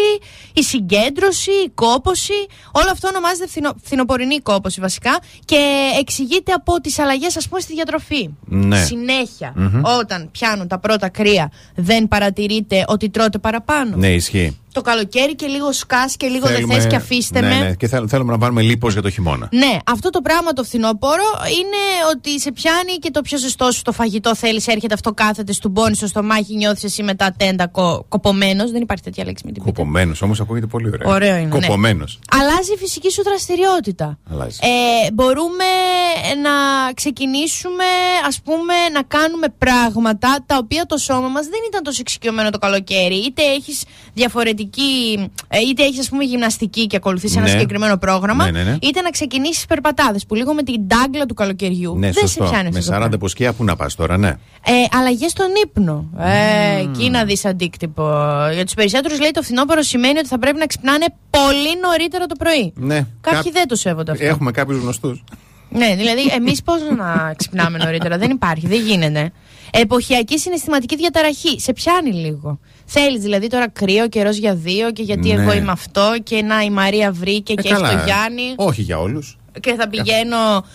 η συγκέντρωση, η κόποση. Όλο αυτό ονομάζεται φθινο, φθινοπορεινή κόποση βασικά. Και εξηγείται από τις αλλαγές, ας πούμε, στη διατροφή. Ναι. συνεχεια όταν πιάνουν τα πρώτα κρύα, δεν παρατηρείτε ότι τρώτε παραπάνω. Ναι, ισχύει. Το καλοκαίρι και λίγο σκάς και λίγο δεν θες και αφήστε ναι, με. Ναι, και θέλ- θέλουμε να πάρουμε λίπος για το χειμώνα. Ναι, αυτό το πράγμα το φθινόπωρο είναι ότι σε πιάνει και το πιο ζεστό σου το φαγητό θέλεις, έρχεται αυτό κάθεται, του μπώνει στο στομάχι, νιώθεις εσύ μετά τέντα κο, κοπωμένος. Δεν υπάρχει τέτοια λέξη με την πείτε. Κοπωμένος όμως ακούγεται πολύ ωραίο. Ωραίο είναι, ναι. Κοπωμένος. Αλλάζει η φυσική σου δραστηριότητα. Αλλάζει. Ε, μπορούμε να ξεκινήσουμε, ας πούμε, να κάνουμε πράγματα τα οποία το σώμα μας δεν ήταν τόσο εξοικειωμένο το καλοκαίρι. Είτε έχεις διαφορετική, ε, είτε έχεις ας πούμε γυμναστική και ακολουθείς ένα Ναι. συγκεκριμένο πρόγραμμα, Ναι, ναι, ναι. είτε να ξεκινήσεις περπατάδες που λίγο με την τάγκλα του καλοκαιριού Ναι, δεν σωστό. σε πιάνει Με αυτό το 40 πράγμα. ποσκιά πού να πας τώρα, ναι. Ε, Αλλαγές στον ύπνο. Ε, εκεί να δεις αντίκτυπο. Για τους περισσότερους λέει το φθινόπωρο σημαίνει ότι θα πρέπει να ξυπνάνε πολύ νωρίτερα το πρωί. ναι. Κάποιοι Κά- δεν το σέβονται αυτό. Έχουμε κάποιους γνωστούς. Ναι, δηλαδή εμείς πώς να ξυπνάμε νωρίτερα; δεν υπάρχει, δεν γίνεται. Εποχιακή συναισθηματική διαταραχή. Σε πιάνει λίγο. Θέλεις δηλαδή τώρα κρύο καιρό για δύο και γιατί Ναι. εγώ είμαι αυτό και να η Μαρία βρήκε και έχει το Γιάννη Όχι για όλους. και θα πηγαίνω.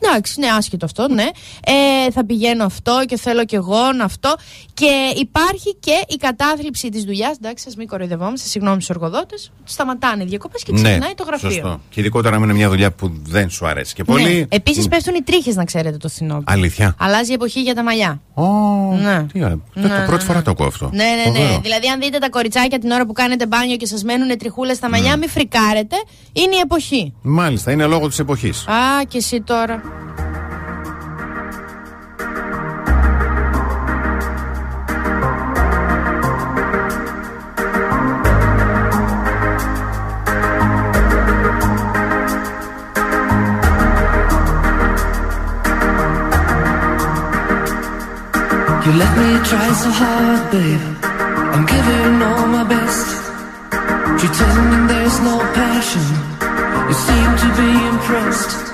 Ε, Εντάξει, ναι, άσχετο αυτό, ναι. Ε, θα πηγαίνω αυτό και θέλω κι εγώ να αυτό. Και υπάρχει και η κατάθλιψη της δουλειάς. Εντάξει, α μην κοροϊδευόμαστε, συγγνώμη στους εργοδότε. Σταματάνε οι διακοπές και ξεκινάει το γραφείο. Ναι, Σωστό. Και ειδικότερα αν είναι μια δουλειά που δεν σου αρέσει και πολύ. Ναι. Επίσης πέφτουν οι τρίχες, να ξέρετε, το φθινόπωρο. Αλήθεια. Αλλάζει η εποχή για τα μαλλιά. Ω, Ναι. τι ωραία. Ναι, Το ναι, πρώτη ναι. φορά το ακούω αυτό. Ναι, ναι, ναι. Φοβερό. Δηλαδή, αν δείτε τα κοριτσάκια την ώρα που κάνετε μπάνιο και σας μένουν τριχούλες στα μαλλιά, μην φρικάρετε. Είναι η εποχή. Μάλιστα, είναι λόγω της εποχής. Α, και εσύ τώρα. You let me try so hard, babe. I'm giving all my best. Pretending there's no passion. You seem to be impressed.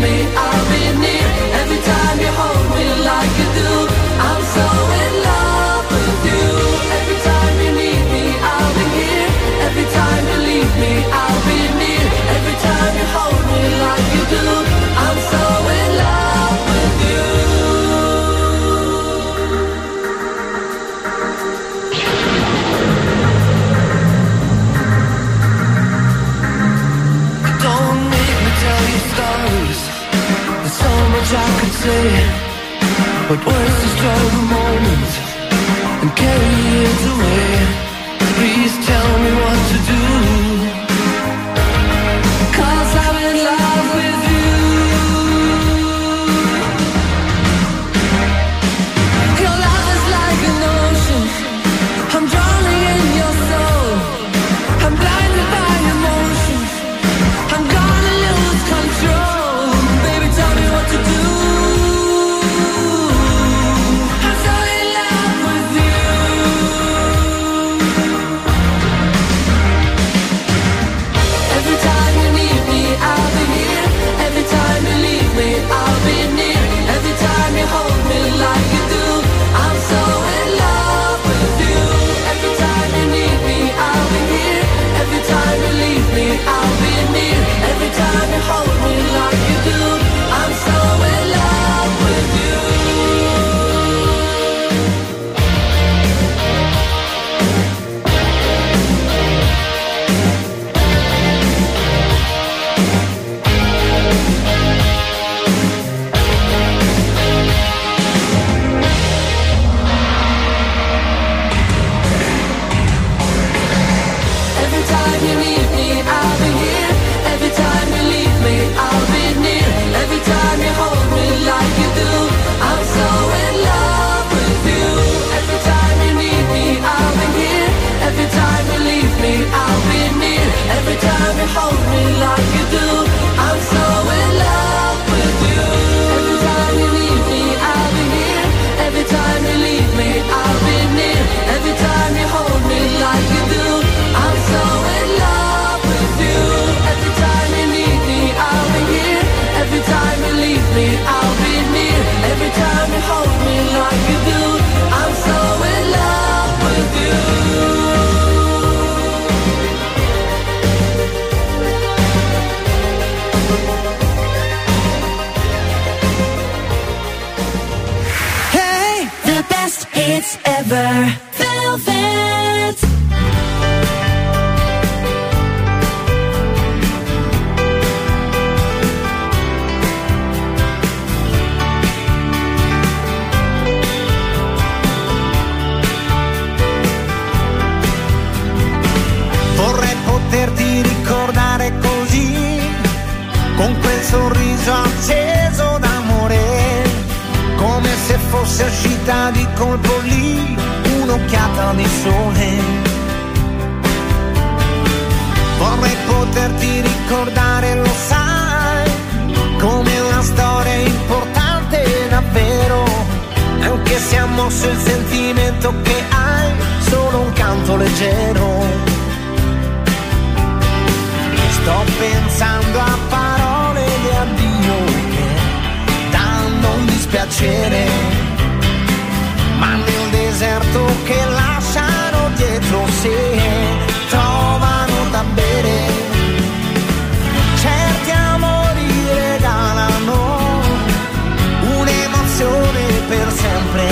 me, I'll be I could say. But words destroy the moment And carry it away. Please tell me what to do. River Velvet. Vorrei poterti ricordare così, con quel sorriso acceso d'amore, come se fosse uscita di colpo lì un'occhiata di sole. Vorrei poterti ricordare, lo sai, come una storia importante davvero, anche se ha mosso il sentimento che hai, solo un canto leggero. Sto pensando a parole di addio che danno un dispiacere deserto che lasciano dietro sé, trovano da bere. Certi amori regalano un'emozione per sempre,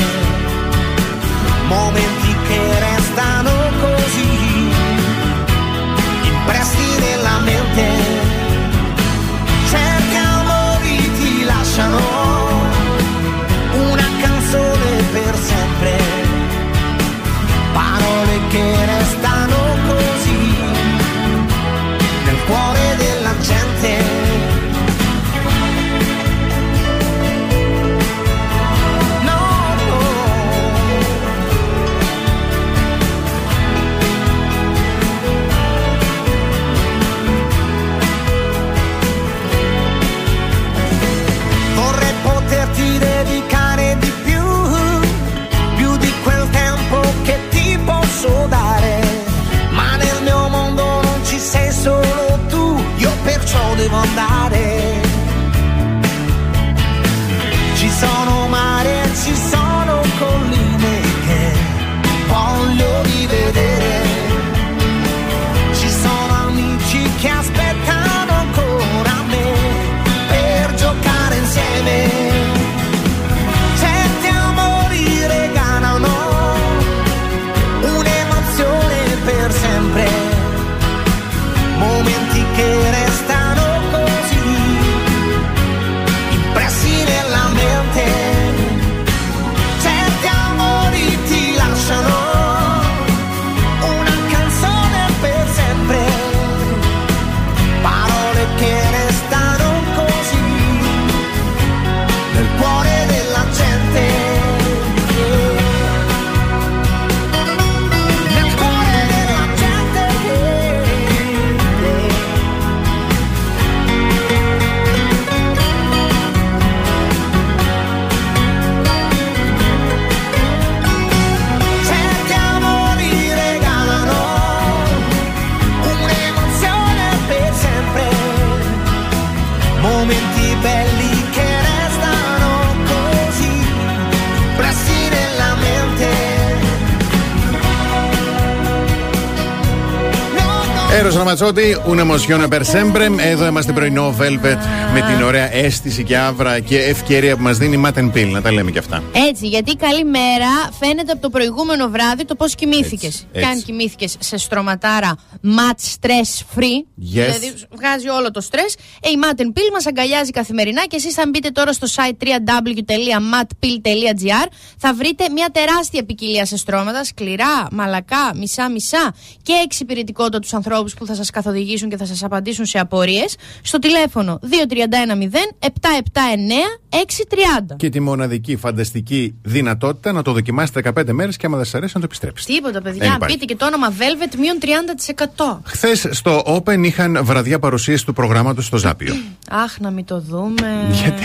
momenti che restano così, impressi nella mente. Certi amori ti lasciano Έros Ραματσότη, una emozione per sempre. Εδώ είμαστε πρωινό Velvet με την ωραία αίσθηση και άβρα και ευκαιρία που μας δίνει η Matten Pill. Να τα λέμε και αυτά. Έτσι, γιατί καλή μέρα φαίνεται από το προηγούμενο βράδυ το πώς κοιμήθηκες. Έτσι, Και αν έτσι. κοιμήθηκες σε στρωματάρα mat stress free, δηλαδή βγάζει όλο το stress, ε, η Matten Pill μας αγκαλιάζει καθημερινά και εσείς, αν μπείτε τώρα στο site www.matpill.gr, θα βρείτε μια τεράστια ποικιλία σε στρώματα, σκληρά, μαλακά, μισά-μισά και εξυπηρετικότητα τους ανθρώπους που θα σας καθοδηγήσουν και θα σας απαντήσουν σε απορίες στο τηλέφωνο 2310 779 630. Και τη μοναδική φανταστική δυνατότητα να το δοκιμάσετε 15 μέρες και άμα δεν σας αρέσει να το επιστρέψετε. Τίποτα, Δεν παιδιά. υπάρχει. Πείτε και το όνομα Velvet μείον 30%. Χθες στο Open είχαν βραδιά παρουσίαση του προγράμματος στο Ζάπιο. Αχ, να μην το δούμε. Γιατί;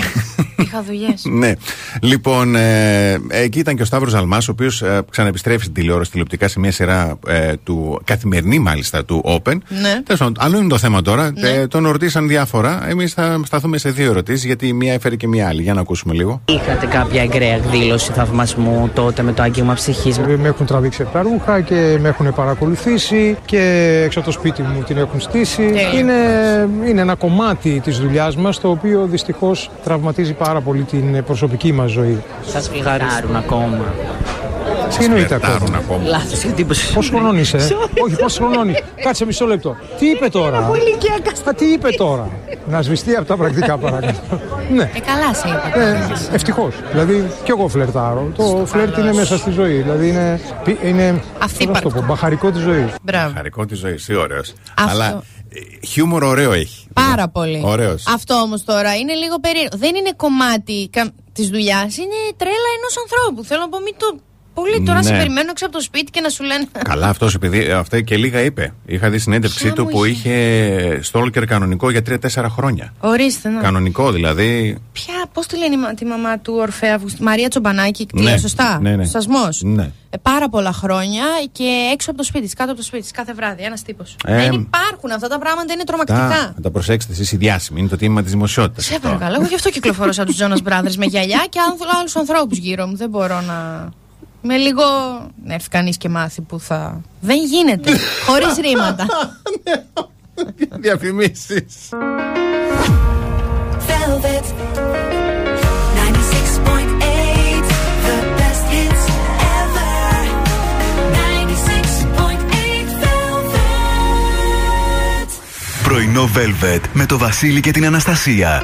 Είχα δουλειές. ναι. Λοιπόν, ε, εκεί ήταν και ο Σταύρος Αλμάς, ο οποίος ε, ξαναεπιστρέφει στην τηλεόραση τηλεοπτικά σε μια σειρά ε, του καθημερινή μάλιστα του Open. Ναι. Τέλος πάντων, άλλο είναι το θέμα τώρα. Ναι. Ε, τον ρωτήσαν διάφορα. Εμείς θα σταθούμε σε δύο ερωτήσεις, γιατί η μία έφερε και μία άλλη. Για να ακούσουμε λίγο. Είχατε κάποια εγκραία εκδήλωση θαυμασμού τότε με το άγγιγμα ψυχής; Με έχουν τραβήξει από τα ρούχα και με έχουν παρακολουθήσει και έξω από το σπίτι μου την έχουν στήσει. Τέλεια. Είναι, είναι ένα κομμάτι της δουλειάς μας το οποίο δυστυχώς τραυματίζει πάρα πολύ την προσωπική μας ζωή. Σας φλιγαρίζουν ακόμα. Τι εννοείται φλερτάρουν ακόμα. ακόμα. Λάθος εντύπωση. Πόσο χρονών είσαι, ε; Όχι, πόσο χρονών είσαι. Κάτσε μισό λεπτό. Τι είπε τώρα; Από ηλικιακά. Α, τι είπε τώρα; Να σβηστεί από τα πρακτικά παρακάτω. ναι. Ε, καλά σε είπα. Ε, Ευτυχώς. Δηλαδή και εγώ φλερτάρω. Το φλερτ είναι μέσα στη ζωή. Δηλαδή είναι, είναι πώς να το πω, μπαχαρικό της ζωής. Μπράβο. Χαρικό της ζωής, τι ωραίο. Αυτό. Αλλά ε, χιούμορ ωραίο έχει. Πάρα πολύ. Ωραίος. Αυτό όμως τώρα είναι λίγο περίεργο. Δεν είναι κομμάτι της δουλειάς, είναι τρέλα ενός ανθρώπου. Θέλω να πω, μην το. Πολύ τώρα Ναι. σε περιμένω έξω από το σπίτι και να σου λένε. Καλά, αυτός επειδή ε, αυτά και λίγα είπε. Είχα δει συνέντευξή Ποια του μου που είχε; είχε στόλκερ κανονικό για 3-4 χρόνια. Ορίστε, να. Κανονικό δηλαδή. Ποια, πώς τη λένε η μα- τη μαμά του Ορφέα Αυγουστ- Μαρία Τσομπανάκη, τι Ναι, λέω σωστά; ναι, ναι. Σασμό. Ναι. Ε, πάρα πολλά χρόνια και έξω από το σπίτι της, κάτω από το σπίτι της, κάθε βράδυ, ένας τύπος. Ε, Δεν υπάρχουν αυτά τα πράγματα, είναι τρομακτικά. Τα, να τα προσέξετε εσείς οι διάσημοι. Είναι το τίμημα της δημοσιότητας. Σε παρακαλώ, εγώ γι' αυτό κυκλοφορώ σαν τους Jonas Brothers με γυαλιά και άλλους ανθρώπους γύρω μου. Δεν μπορώ να. Με λίγο. Να έρθει κανείς και μάθει που θα. Δεν γίνεται. Χωρίς ρήματα. Διαφημίσεις. Velvet 96.8 The best hits ever 96.8 Velvet Πρωινό Velvet με το Βασίλη και την Αναστασία.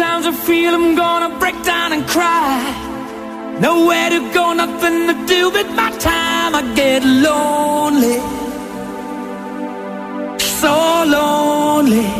Sometimes I feel I'm gonna break down and cry. Nowhere to go, nothing to do but my time. I get lonely. So lonely.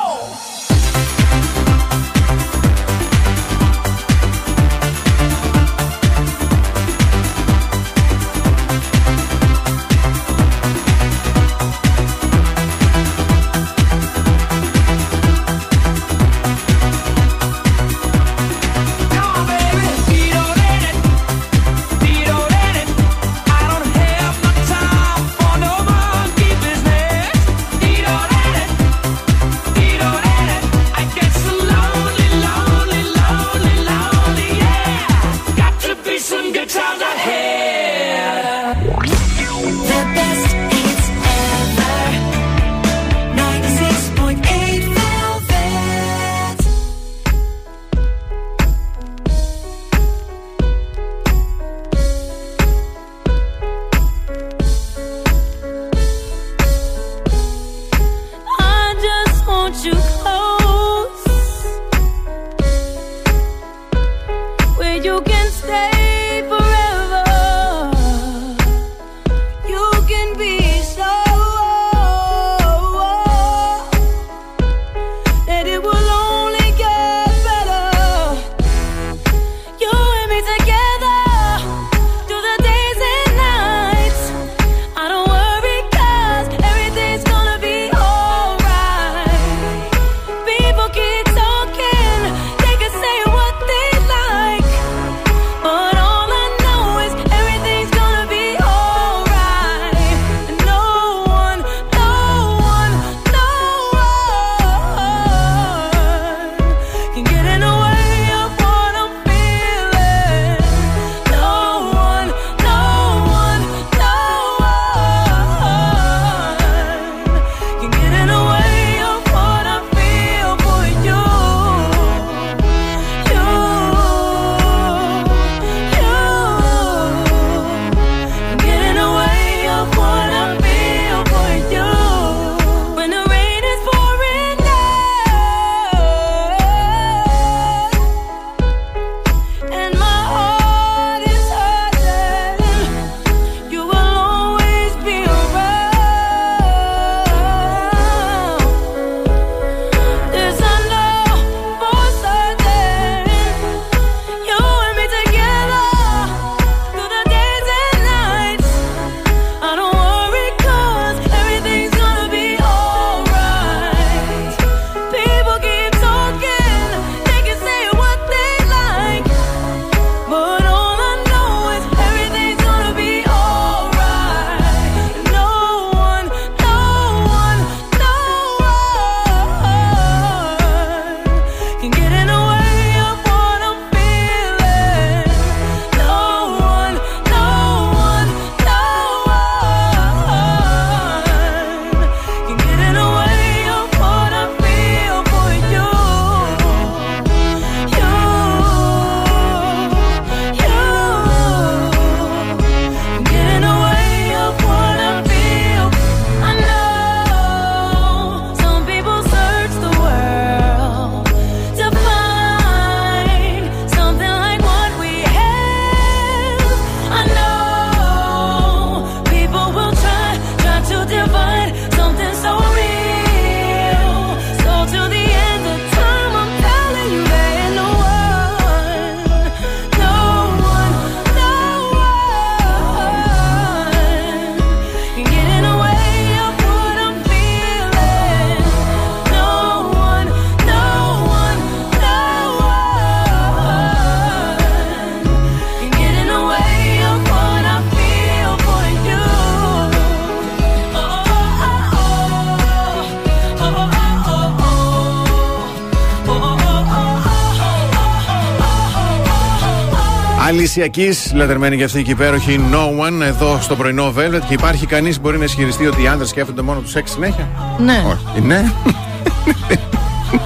Αλήσια Keys, λατρεμένη για αυτή και υπέροχη No One εδώ στο πρωινό Velvet. Και υπάρχει κανείς που μπορεί να ισχυριστεί ότι οι άντρε σκέφτονται μόνο τους σεξ συνέχεια; Ναι. Όχι. Ναι.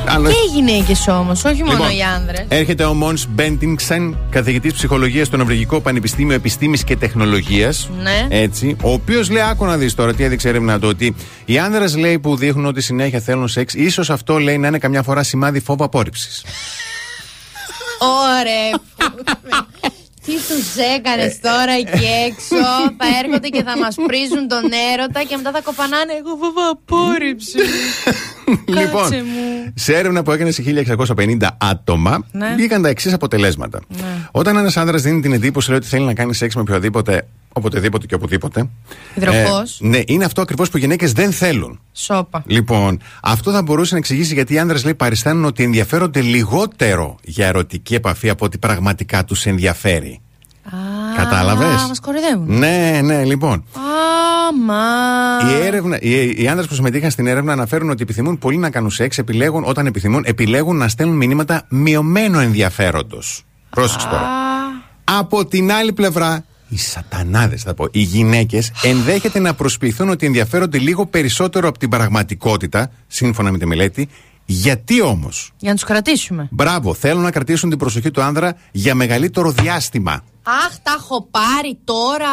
Αλλά- Και οι γυναίκε όμως, όχι μόνο Λοιπόν, οι άνδρες. Έρχεται ο Μον Μπέντινγκσεν, καθηγητής ψυχολογίας στο Νορβηγικό Πανεπιστήμιο Επιστήμης και Τεχνολογίας. Ναι. Έτσι. Ο οποίος λέει: Άκου να δεις τώρα τι έδειξε έρευνα του. Ότι οι άνδρες λέει που δείχνουν ότι συνέχεια θέλουν σεξ, ίσως αυτό λέει να είναι καμιά φορά σημάδι φόβου απόρριψης. Ωραία. Τι τους έκανε τώρα εκεί έξω. Θα έρχονται και θα μας πρίζουν τον έρωτα και μετά θα κοπανάνε. Εγώ φοβάμαι απόρριψη. λοιπόν, Κάτσε μου. σε έρευνα που έκανε σε 1650 άτομα, Ναι. βγήκαν τα εξής αποτελέσματα. Όταν ένας άνδρας δίνει την εντύπωση λέει, ότι θέλει να κάνει σεξ με οποιοδήποτε, οποτεδήποτε και οπουδήποτε. Υδροχός. ναι, είναι αυτό ακριβώς που οι γυναίκες δεν θέλουν. Σόπα. Λοιπόν, αυτό θα μπορούσε να εξηγήσει γιατί οι άνδρες λέει παριστάνουν ότι ενδιαφέρονται λιγότερο για ερωτική επαφή από ότι πραγματικά τους ενδιαφέρει. Κατάλαβες; Α, μας κορυδεύουν. Ναι, ναι, λοιπόν. Άμα. Η έρευνα, οι, οι άντρε που συμμετείχαν στην έρευνα αναφέρουν ότι επιθυμούν πολύ να κάνουν σεξ, επιλέγουν, όταν επιθυμούν, επιλέγουν να στέλνουν μηνύματα μειωμένου ενδιαφέροντος. Πρόσεξε τώρα. Από την άλλη πλευρά, οι σατανάδες θα πω, οι γυναίκες ενδέχεται να προσποιηθούν ότι ενδιαφέρονται λίγο περισσότερο από την πραγματικότητα, σύμφωνα με τη μελέτη. Γιατί όμως; Για να τους κρατήσουμε. Μπράβο, θέλουν να κρατήσουν την προσοχή του άνδρα για μεγαλύτερο διάστημα. Αχ, τα έχω πάρει τώρα.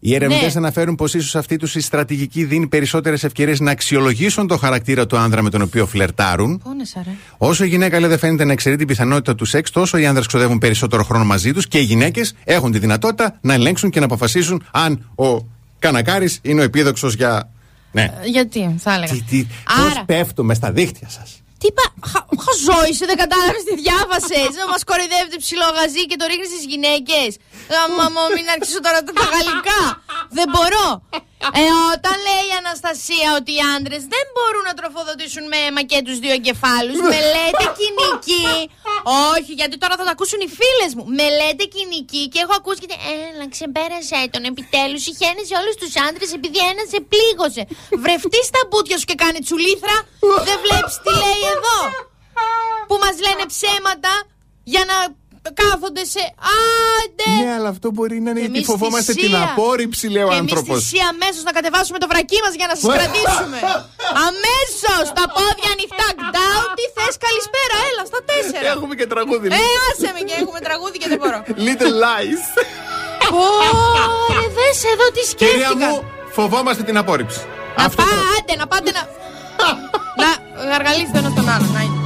Οι ερευνητές Ναι. αναφέρουν πως ίσως αυτή τους η στρατηγική δίνει περισσότερες ευκαιρίες να αξιολογήσουν το χαρακτήρα του άνδρα με τον οποίο φλερτάρουν. Πόνεσα, ρε. Όσο η γυναίκα λέει δεν φαίνεται να εξαιρεί την πιθανότητα του σεξ, τόσο οι άνδρες ξοδεύουν περισσότερο χρόνο μαζί τους και οι γυναίκες έχουν τη δυνατότητα να ελέγξουν και να αποφασίσουν αν ο Κανακάρης είναι ο επίδοξος για. Ναι. Γιατί, θα έλεγα. Τι, τι, Άρα- Πώ πέφτουμε στα δίχτυα σας. Τι είπα, χα- χαζό είσαι, δεν κατάλαβες τι διάβασες. Να μας κορυδεύετε ψιλογαζί και το ρίχνεις στις γυναίκες. Γαμά μου, μην αρχίσω τώρα τα τα γαλλικά. Δεν μπορώ. Ε, όταν λέει η Αναστασία ότι οι άντρες δεν μπορούν να τροφοδοτήσουν με αίμα και τους δύο εγκεφάλους, μελέτε κοινική. Όχι, γιατί τώρα θα τα ακούσουν οι φίλες μου. Μελέτε κοινική και έχω ακούσει και. Έλα, ξεπέρασε τον επιτέλους. Συχαίνεσαι όλους τους άντρες επειδή ένα σε πλήγωσε. Βρευτεί στα μπούτια σου και κάνει τσουλήθρα. Δεν βλέπεις τι λέει εδώ; Που μας λένε ψέματα για να κάθονται σε. Άντε! Ναι, αλλά αυτό μπορεί να είναι γιατί Εμείς φοβόμαστε θυσία. την απόρριψη, λέει ο Και άνθρωπος. Εμείς θυσία αμέσως να κατεβάσουμε το βρακί μας για να σας κρατήσουμε. αμέσως! Τα πόδια ανοιχτά. Γκντάου, τι θες, καλησπέρα, έλα στα τέσσερα. Έχουμε και τραγούδι. Ε, άσε με και έχουμε τραγούδι και δεν μπορώ. Little lies. Ωρε, δες εδώ τι Κυρία σκέφτηκα. μου, φοβόμαστε την απόρριψη. Να πάτε, να πάτε να. να γαργαλίσετε ένα τον άλλον. Να είναι.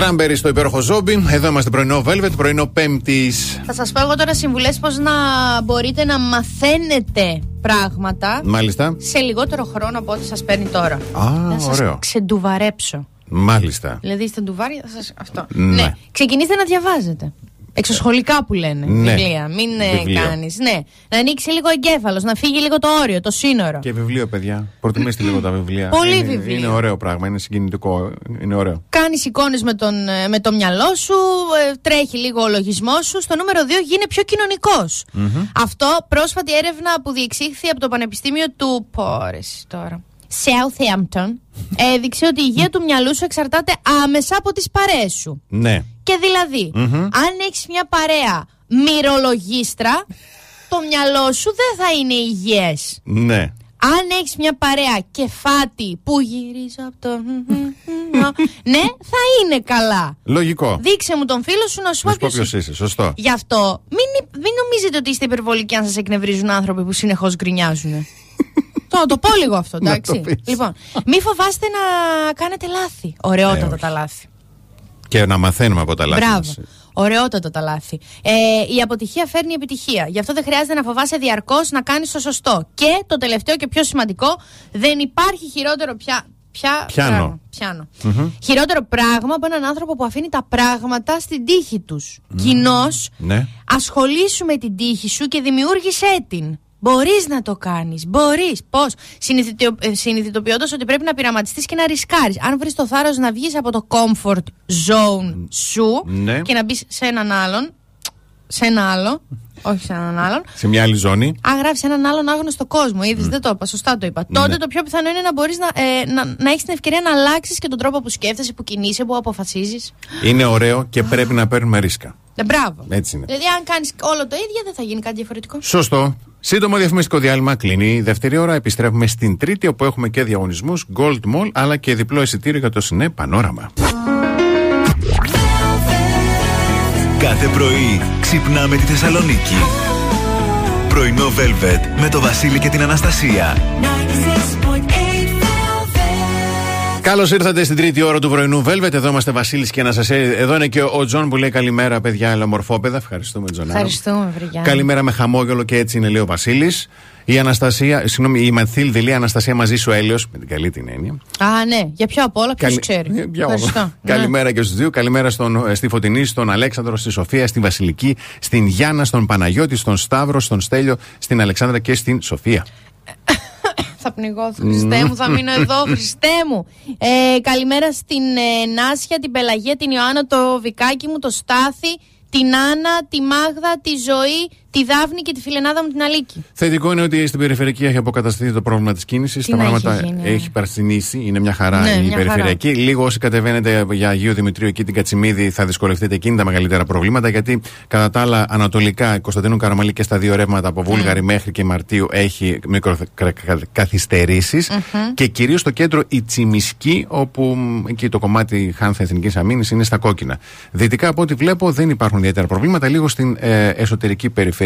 Κράμπερι στο υπέροχο ζόμπι. Εδώ είμαστε πρωινό Velvet, πρωινό Πέμπτης. Θα σας πω εγώ τώρα συμβουλές πώς να μπορείτε να μαθαίνετε πράγματα Μάλιστα. σε λιγότερο χρόνο από ό,τι σας παίρνει τώρα. Α, να σας ωραίο. ξεντουβαρέψω. Μάλιστα. Δηλαδή είστε ντουβάρι, θα σας... αυτό. Ναι. Ξεκινήστε να διαβάζετε. Εξωσχολικά που λένε. Ναι. Βιβλία. Μην ε, Βιβλίο. κάνεις. Ναι. Να ανοίξει λίγο εγκέφαλος, να φύγει λίγο το όριο, το σύνορο. Και βιβλίο, παιδιά. Προτιμήστε λίγο τα βιβλία. Πολύ είναι, βιβλίο. Είναι ωραίο πράγμα, είναι συγκινητικό. Είναι ωραίο. Κάνεις εικόνες με, τον, ε, με το μυαλό σου, ε, τρέχει λίγο ο λογισμός σου. Στο νούμερο 2 γίνε πιο κοινωνικός. Αυτό πρόσφατη έρευνα που διεξήχθη από το Πανεπιστήμιο του Πόρεση τώρα. Southampton έδειξε ότι η υγεία του μυαλού σου εξαρτάται άμεσα από τις παρέες σου. Ναι. Και δηλαδή, Μμμ. αν έχεις μια παρέα μυρολογίστρα, το μυαλό σου δεν θα είναι υγιές. Ναι. Αν έχεις μια παρέα κεφάτη που γυρίζω από το... ναι, θα είναι καλά. Λογικό. Δείξε μου τον φίλο σου να σου Να πω σου πω ποιος ποιος είσαι, σωστό. Γι' αυτό μην, μην νομίζετε ότι είστε υπερβολικοί αν σας εκνευρίζουν άνθρωποι που συνεχώς γκρινιάζουν. Το, το πω λίγο αυτό, Να εντάξει. το πεις. λοιπόν, μη φοβάστε να κάνετε λάθη. Ωραιότατα Ε, όχι. τα λάθη. Και να μαθαίνουμε από τα λάθη. Μπράβο. μας. Ωραιότατα τα λάθη. Ε, η αποτυχία φέρνει επιτυχία. Γι' αυτό δεν χρειάζεται να φοβάσαι διαρκώς να κάνεις το σωστό. Και το τελευταίο και πιο σημαντικό, δεν υπάρχει χειρότερο πια. Πια, Πιάνω. πράγμα. Πιάνω. Μμμ. Χειρότερο πράγμα από έναν άνθρωπο που αφήνει τα πράγματα στην τύχη τους. Κοινώ, Ναι. ασχολήσου με την τύχη σου και δημιούργησέ την. Μπορείς να το κάνεις. Μπορείς. Πώς; Συνειδητοποιώντας ότι πρέπει να πειραματιστείς και να ρισκάρεις. Αν βρεις το θάρρος να βγεις από το comfort zone σου Ναι. και να μπεις σε έναν άλλον. Σε ένα άλλο. όχι σε έναν άλλον. Σε μια άλλη ζώνη. Αν γράφει έναν άλλον άγνωστο κόσμο, είδες, δεν το είπα, σωστά το είπα. Τότε Ναι. το πιο πιθανό είναι να μπορείς να, ε, να, να έχεις την ευκαιρία να αλλάξεις και τον τρόπο που σκέφτεσαι, που κινείσαι, που αποφασίζεις. Είναι ωραίο και πρέπει να παίρνουμε ρίσκα. Ε, μπράβο. Έτσι είναι. Δηλαδή, αν κάνεις όλο το ίδιο, δεν θα γίνει κάτι διαφορετικό. Σωστό. Σύντομο διαφημιστικό διάλειμμα κλείνει η δεύτερη ώρα. Επιστρέφουμε στην τρίτη, όπου έχουμε και διαγωνισμούς Gold Mall αλλά και διπλό εισιτήριο για το Σινέ Πανόραμα. Κάθε πρωί ξυπνάμε τη Θεσσαλονίκη. Πρωινό Velvet με το Βασίλη και την Αναστασία. Καλώς ήρθατε στην τρίτη ώρα του πρωινού Velvet. Εδώ είμαστε Βασίλης και Αναστασία. Εδώ είναι και ο Τζον που λέει καλημέρα, παιδιά, αλλά μορφόπαιδα. Ευχαριστούμε, Τζον. Ευχαριστούμε, Βρυγιάννη. Καλημέρα με χαμόγελο και έτσι είναι, λέει ο Βασίλης. Η Αναστασία, συγγνώμη, η Μαθίλδη λέει Αναστασία μαζί σου Έλεο. Με την καλή την έννοια. Α, ναι, για ποιο απ' όλα, ποιος Καλη- ξέρει. Ε, για όλα. Ευχαριστώ. Ναι. Καλημέρα και στους δύο. Καλημέρα στον, ε, στη Φωτεινή, στον Αλέξανδρο, στη Σοφία, στην Βασιλική, στην Γιάννα, στον Παναγιώτη, στον Σταύρο, στον Στέλιο, στην Αλεξάνδρα και στην Σοφία. Θα πνιγώ, Χριστέ μου, θα μείνω εδώ, Χριστέ μου. Ε, καλημέρα στην ε, Νάσια, την Πελαγία, την Ιωάννα, το Βικάκι μου, το Στάθη, την Άννα, τη Μάγδα, τη Ζωή, τη Δάφνη και τη φιλενάδα μου την Αλίκη. Θετικό είναι ότι στην περιφερειακή έχει αποκατασταθεί το πρόβλημα της κίνησης. Τι Τα να πράγματα έχει γίνει, ε. έχει παρσινήσει. Είναι μια χαρά Ναι, η μια περιφερειακή. Λίγο όσοι κατεβαίνετε για Αγίου Δημητρίου εκεί την Κατσιμίδη θα δυσκολευτείτε εκείνη τα μεγαλύτερα προβλήματα. Γιατί κατά τα άλλα ανατολικά Κωνσταντίνου Καραμαλή και στα δύο ρεύματα από Βούλγαρη μέχρι και Μαρτίου έχει μικροκαθυστερήσει. Μμμ. Και κυρίως στο κέντρο η Τσιμισκή, όπου μ, εκεί το κομμάτι Χάνθα Εθνικής Αμήνης είναι στα κόκκινα. Δυτικά από ό,τι βλέπω δεν υπάρχουν ιδιαίτερα προβλήματα. Λίγο στην ε, εσωτερική περιφερειακή,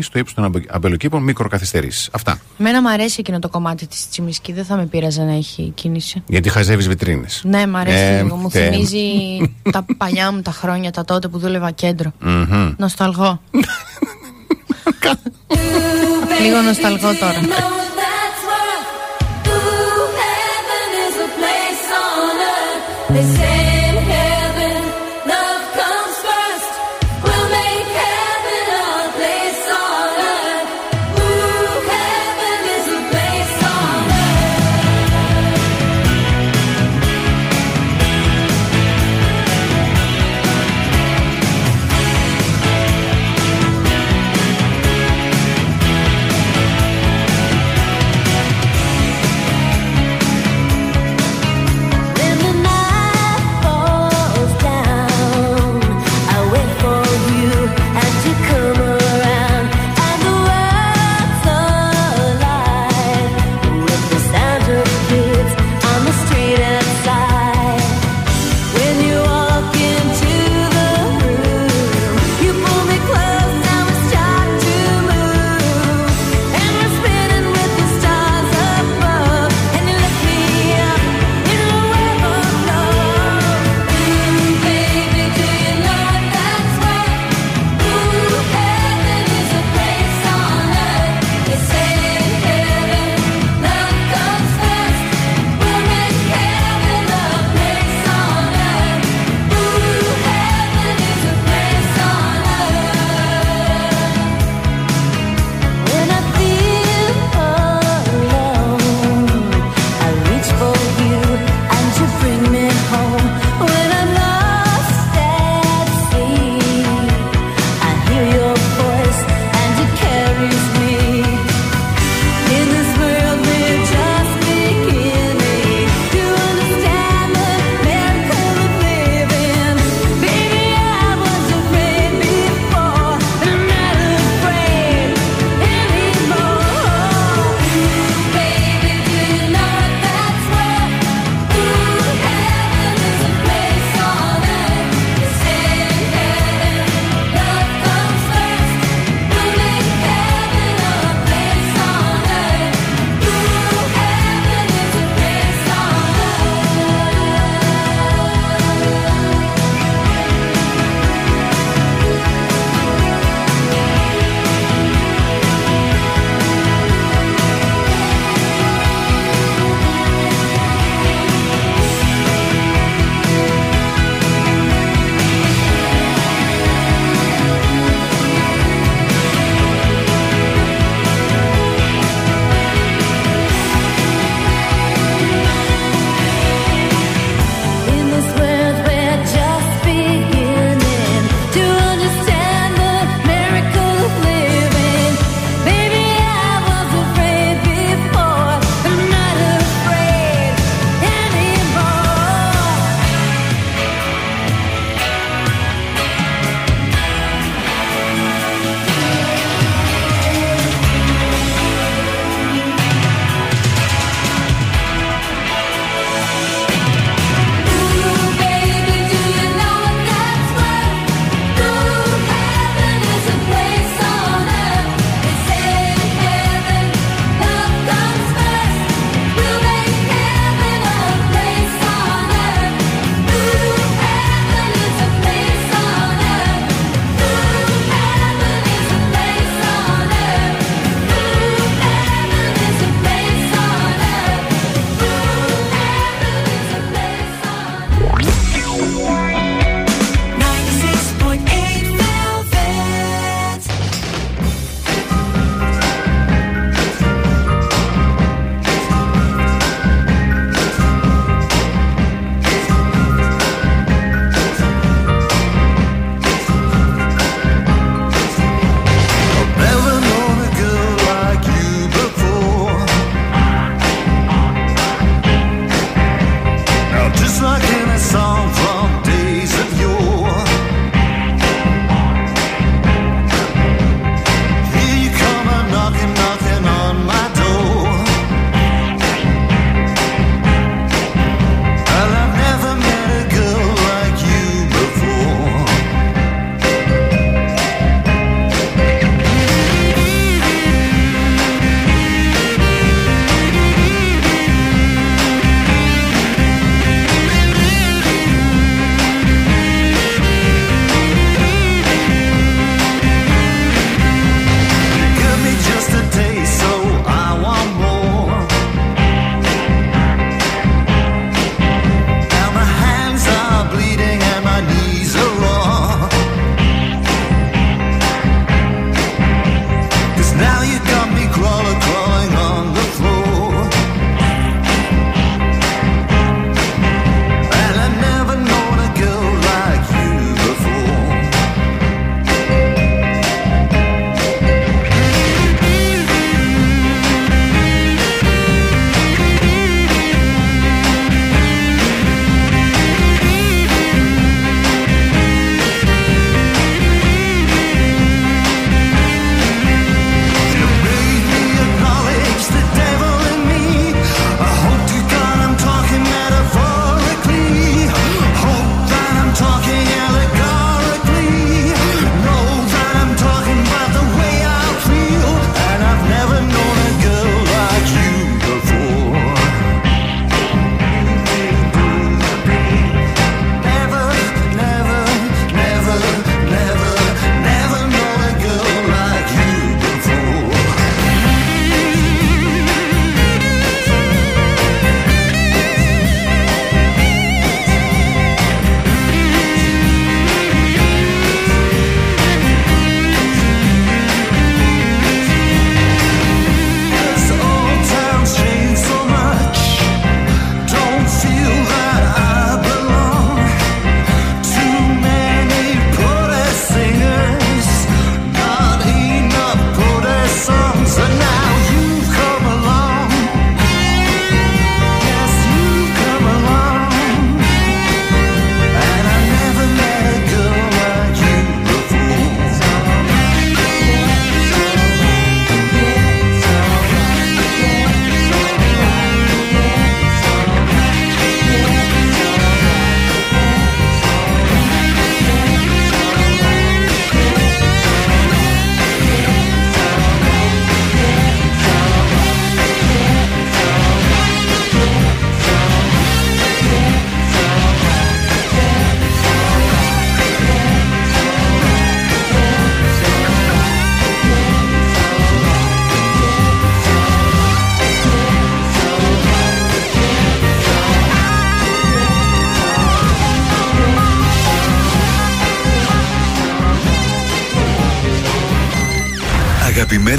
στο ύψος των αμπε- αμπελοκήπων, μικροκαθυστερήσεις. Αυτά. Μένα μου αρέσει εκείνο το κομμάτι της Τσιμισκή, δεν θα με πείραζε να έχει κίνηση. Γιατί χαζεύεις βιτρίνες. Ναι, μ' αρέσει Ε, λίγο. Μου θε- θυμίζει τα παλιά μου τα χρόνια, τα τότε που δούλευα κέντρο. Μμμ. Νοσταλγώ. λίγο νοσταλγώ τώρα.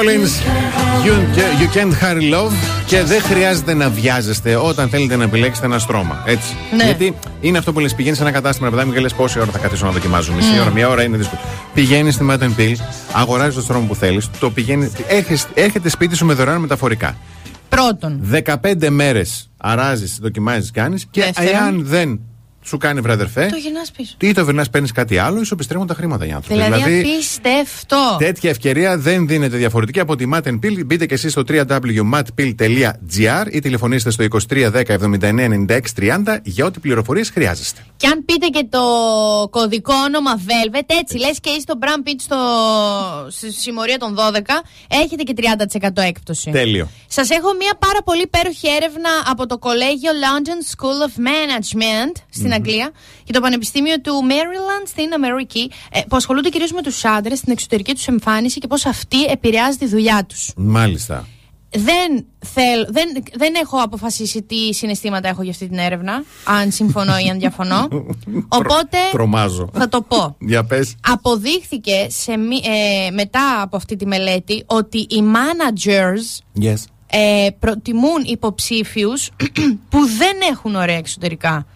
Collins, you, you can't hurry love και δεν χρειάζεται να βιάζεστε όταν θέλετε να επιλέξετε ένα στρώμα. Έτσι. Ναι. Γιατί είναι αυτό που λες: πηγαίνεις σε ένα κατάστημα, ρε παιδάκι μου, και λες πόση ώρα θα καθίσω να δοκιμάζω. Μισή Mm. ώρα, μία ώρα είναι δύσκολο. Πηγαίνεις στη Matt Pill, αγοράζεις το στρώμα που θέλεις, το πηγαίνει, έρχεσαι- έρχεται σπίτι σου με δωρεάν μεταφορικά. Πρώτον. 15 μέρες αράζεις, δοκιμάζεις, κάνεις και Δεύτερον. εάν δεν σου κάνει βραδερφέ, Το γυρνάς πίσω. ή το βρει παίρνεις κάτι άλλο, ή σου επιστρέφουν τα χρήματα οι άνθρωποι. Δηλαδή, απίστευτο. Τέτοια ευκαιρία δεν δίνεται διαφορετική από τη Mat Pill. Μπείτε και εσείς στο www.matpill.gr ή τηλεφωνήστε στο 2310 79 96 30 για ό,τι πληροφορίες χρειάζεστε. Και αν πείτε και το κωδικό όνομα Velvet, έτσι λες και είστε στο Brand Pitch στο, στη συμμορία των 12, έχετε και 30% έκπτωση. Τέλειο. Σας έχω μια πάρα πολύ υπέροχη έρευνα από το κολέγιο London School of Management στην Αγγλία και το Πανεπιστήμιο του Maryland στην Αμερική, ε, που ασχολούνται κυρίως με τους άντρες, στην εξωτερική τους εμφάνιση και πώς αυτή επηρεάζει τη δουλειά τους. Μάλιστα. Δεν, θέλ, δεν, δεν έχω αποφασίσει τι συναισθήματα έχω για αυτή την έρευνα, αν συμφωνώ ή αν διαφωνώ. Οπότε Τρομάζω. θα το πω. Για πες. Αποδείχθηκε σε, μη- ε, μετά από αυτή τη μελέτη ότι οι managers Yes. ε, προτιμούν υποψήφιους που δεν έχουν ωραία εξωτερικά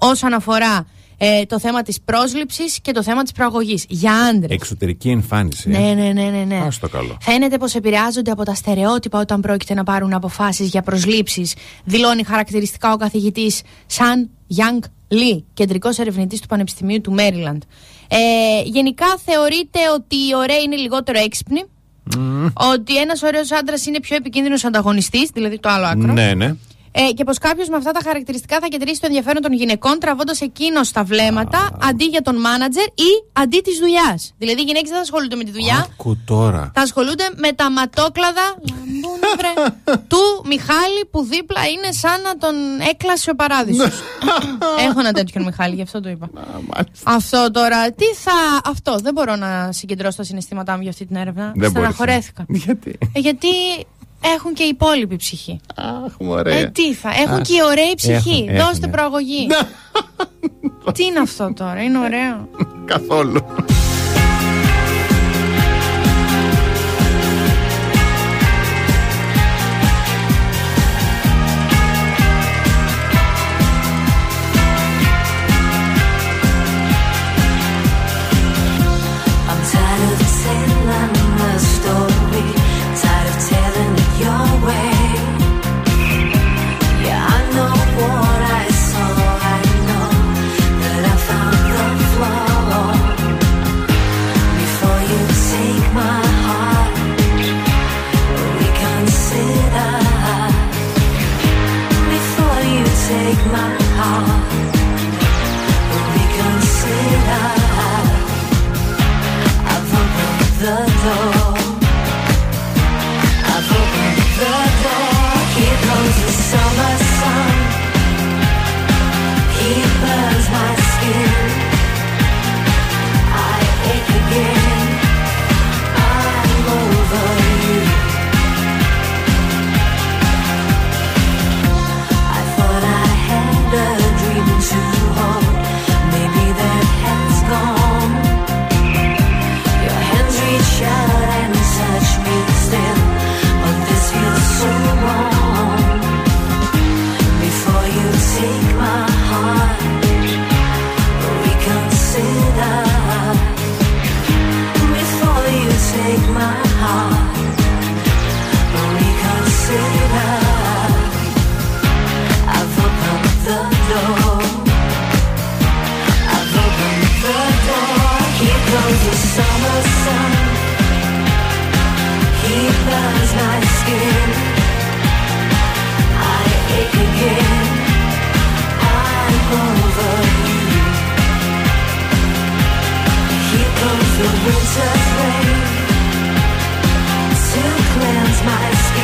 όσον αφορά ε, το θέμα της πρόσληψης και το θέμα της προαγωγής για άντρες. Εξωτερική εμφάνιση. Ναι, ναι, ναι, ναι. ναι. Α το καλό. Φαίνεται πως επηρεάζονται από τα στερεότυπα όταν πρόκειται να πάρουν αποφάσεις για προσλήψεις, δηλώνει χαρακτηριστικά ο καθηγητής Σαν Young Lee, κεντρικός ερευνητής του Πανεπιστημίου του Μέριλαντ. Ε, γενικά θεωρείται ότι οι ωραίοι είναι λιγότερο έξυπνοι, ότι ένας ωραίος άντρας είναι πιο επικίνδυνος ανταγωνιστής, δηλαδή το άλλο άκρο. Ναι, ναι. Ε, και πως κάποιος με αυτά τα χαρακτηριστικά θα κεντρήσει το ενδιαφέρον των γυναικών, τραβώντας εκείνος τα βλέμματα Α. αντί για τον μάνατζερ ή αντί της δουλειάς. Δηλαδή οι γυναίκες δεν θα ασχολούνται με τη δουλειά. Άκου τώρα. Θα ασχολούνται με τα ματόκλαδα του Μιχάλη που δίπλα είναι σαν να τον έκλασε ο παράδεισος. Έχω ένα τέτοιο Μιχάλη, γι' αυτό το είπα. αυτό τώρα, τι θα. Αυτό δεν μπορώ να συγκεντρώσω τα συναισθήματά μου για αυτή την έρευνα. Δεν Στεναχωρέθηκα. Γιατί; Ε, γιατί έχουν και η υπόλοιπη ψυχή. Αχ, ωραία. Ε, θα. Έχουν και η ωραία ψυχή. Δώστε έχουν. προαγωγή. τι είναι αυτό τώρα, είναι ωραίο. Καθόλου.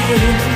you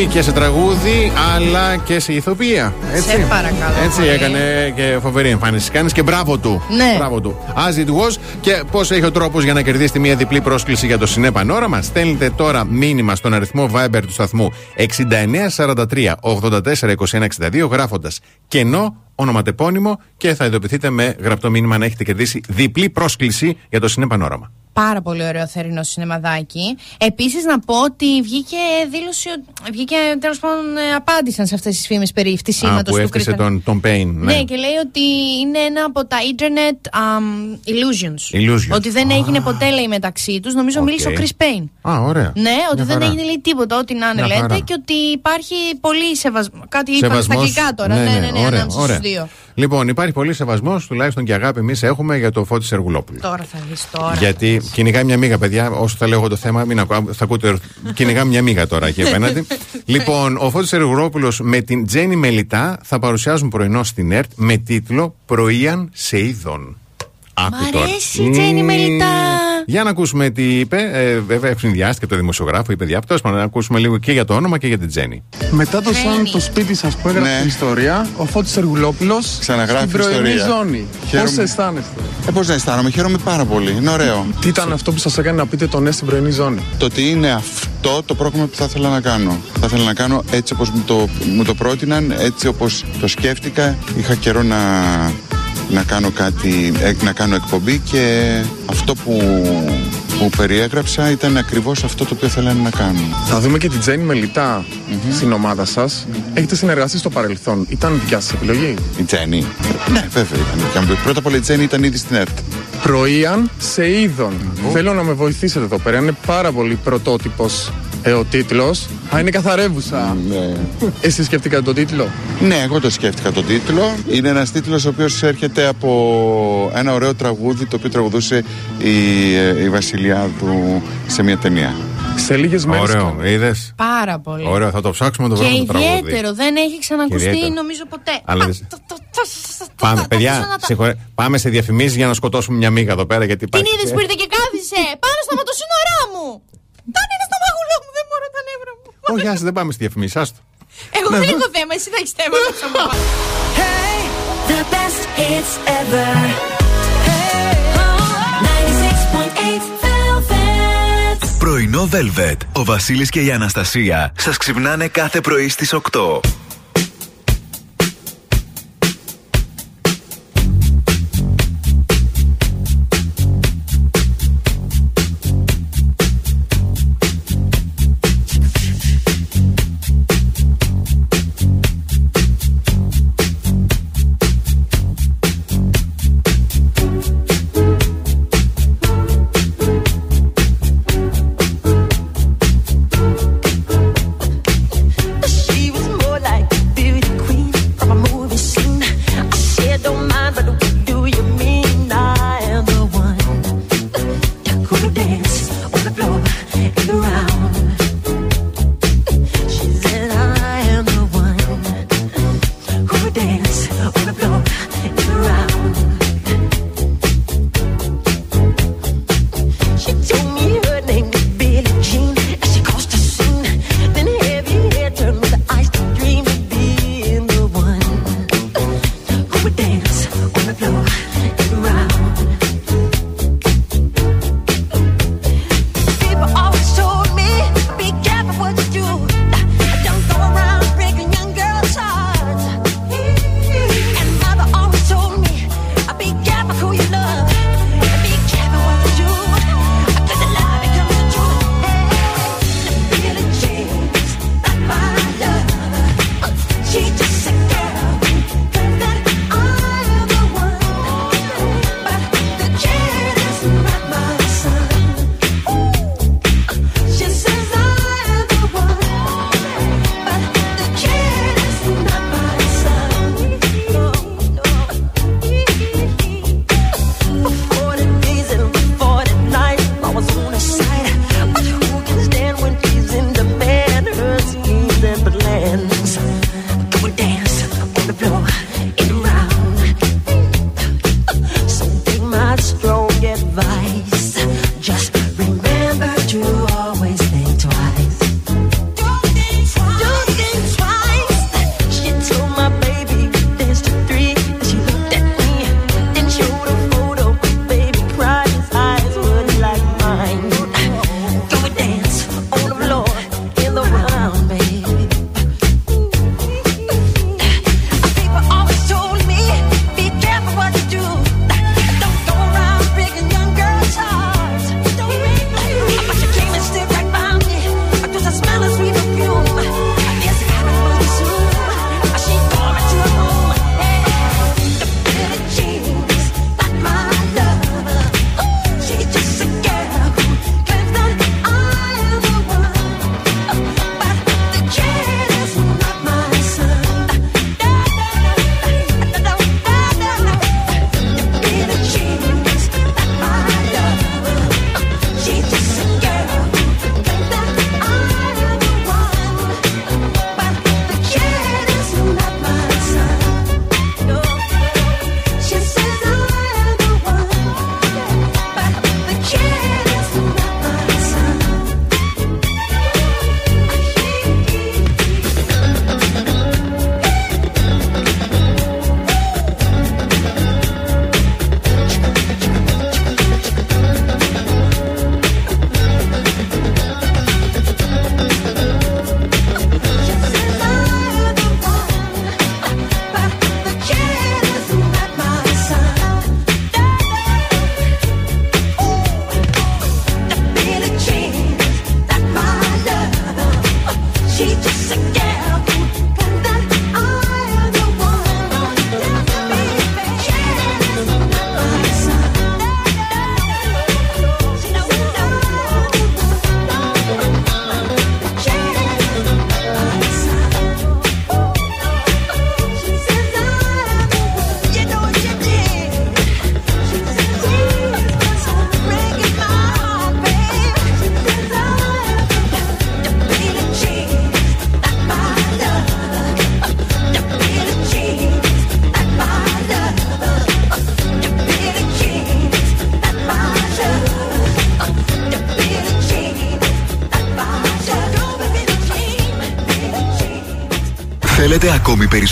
θριαμβεύει και σε τραγούδι αλλά και σε ηθοποιία. Έτσι, Σε παρακαλώ έτσι πολύ. έκανε και φοβερή εμφάνιση. Κάνεις και μπράβο του. Ναι. Μπράβο του. As it was. Και πώς έχει ο τρόπος για να κερδίσετε μια διπλή πρόσκληση για το Συνέ Πανόραμα. Στέλνετε τώρα μήνυμα στον αριθμό Viber του σταθμού 6943 84 21 62 γράφοντας κενό ονοματεπώνυμο και θα ειδοποιηθείτε με γραπτό μήνυμα να έχετε κερδίσει διπλή πρόσκληση για το Συνέ Πανόραμα. Πάρα πολύ ωραίο θερινό σινεμαδάκι. Επίσης, να πω ότι βγήκε δήλωση. ότι- Βγήκε τέλος πάντων ε, απάντησαν σε αυτές τις φήμες περί Α, φτυσίματος που του έφτυσε Christopher. τον, τον Pine. Ναι. και λέει ότι είναι ένα από τα internet um, illusions. Illusions. Ότι δεν έγινε ποτέ, λέει, μεταξύ τους. Νομίζω Οκ. μίλησε ο Chris Pine. Α, ωραία. Ναι, ότι Μια δεν χαρά. έγινε λέει τίποτα, ό,τι να είναι Μια λέτε χαρά. και ότι υπάρχει πολύ σεβασμό. Κάτι είπαν στα Σεβασμός. αγγλικά τώρα. Ναι, ναι, ναι, ωραία, ανάμεσα ωραία. στους δύο. Λοιπόν, υπάρχει πολύ σεβασμός, τουλάχιστον και αγάπη εμείς έχουμε για το Φώτη Σεργουλόπουλο. Τώρα θα δεις τώρα. Γιατί κυνηγάει μια μίγα, παιδιά. Όσο θα λέω εγώ το θέμα, μην ακούω, θα ακούτε. Κυνηγά μια μίγα τώρα εκεί απέναντι. λοιπόν, ο Φώτης Σεργουλόπουλο με την Τζέννη Μελιτά θα παρουσιάζουν πρωινό στην ΕΡΤ με τίτλο Πρωίαν σε είδων. Άκου Μ' τώρα. αρέσει η Τζέννη Μελιτά. Για να ακούσουμε τι είπε. Ε, βέβαια, ευνηδιάστηκε το δημοσιογράφο, είπε διάπτω. να ακούσουμε λίγο και για το όνομα και για την Τζέννη. Μετά το σαν το σπίτι σας που έγραψε Ναι. την ιστορία, ο Φώτης Εργουλόπουλος Ξαναγράφει στην πρωινή ιστορία. ζώνη. Χαίρομαι. Πώς αισθάνεστε, Ε, πώς να αισθάνομαι, χαίρομαι πάρα πολύ. Είναι ωραίο. Τι ήταν αυτό που σας έκανε να πείτε το ναι στην πρωινή ζώνη; Το ότι είναι αυτό το πρόγραμμα που θα ήθελα να κάνω. Θα ήθελα να κάνω έτσι όπως μου το, μου το πρότειναν, έτσι όπως το σκέφτηκα. Είχα καιρό να, να κάνω κάτι, ε, να κάνω εκπομπή και αυτό που, που περιέγραψα ήταν ακριβώς αυτό το οποίο ήθελα να κάνω. Θα δούμε και την Τζέννη Μελιτά στην ομάδα σας. Έχετε συνεργαστεί στο παρελθόν. Ήταν δικιά σας επιλογή; Η Τζέννη. Ναι, βέβαια ήταν. δικιά μου. Πρώτα απ' όλα η Τζέννη ήταν ήδη στην ΕΡΤ. Πρωίαν σε είδων. Θέλω να με βοηθήσετε εδώ πέρα. Είναι πάρα πολύ πρωτότυπος ε, ο τίτλος. Α, είναι καθαρεύουσα. Ναι. Εσείς σκεφτήκατε τον τίτλο; Ναι, εγώ το σκέφτηκα τον τίτλο. Είναι ένας τίτλος ο οποίος έρχεται από ένα ωραίο τραγούδι το οποίο τραγουδούσε η, ε, η Βασιλιάδου σε μια ταινία. Σε λίγες μέρες. Ωραίο, είδες; Πάρα πολύ. Ωραίο, θα το ψάξουμε να το Και βρούμε το τραγούδι. ιδιαίτερο, δεν έχει ξανακουστεί Ιδιαίτερο. νομίζω ποτέ. Αλλά δεν- Πάμε, παιδιά, συγχωρέ- πάμε σε διαφημίσεις για να σκοτώσουμε μια μίγα εδώ πέρα. Γιατί Την υπάρχει... είδες που ήρθε και κάθισε πάνω στα μοτοσύνορά μου. Τον είδες στο μαγουλό μου, δεν μπορώ τα νεύρα μου. Όχι, άσε, δεν πάμε στη διαφημίση, άστο. Εγώ Ναι, δεν δε- έχω θέμα, εσύ θα έχεις θέμα. θα μου πας. The best hits ever. Oh, 96.8 Velvet. Πρωινό Velvet. Ο Βασίλης και η Αναστασία σας ξυπνάνε κάθε πρωί στις 8.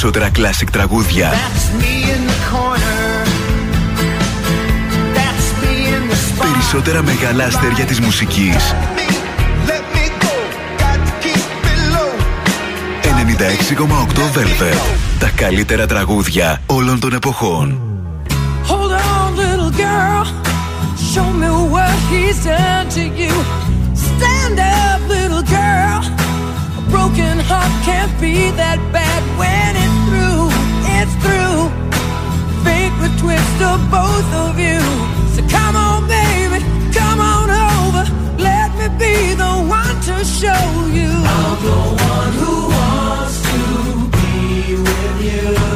περισσότερα κλασικ τραγούδια. Περισσότερα μεγάλα αστέρια της μουσικής. 96,8 Velvet. Τα καλύτερα τραγούδια όλων των εποχών. Hold on, little girl. Show me what he's done to you. Stand up, little girl. A broken heart can't be that bad. that when it's through, it's through. Fate the twist of both of you. So come on, baby, come on over. Let me be the one to show you. I'm the one who wants to be with you.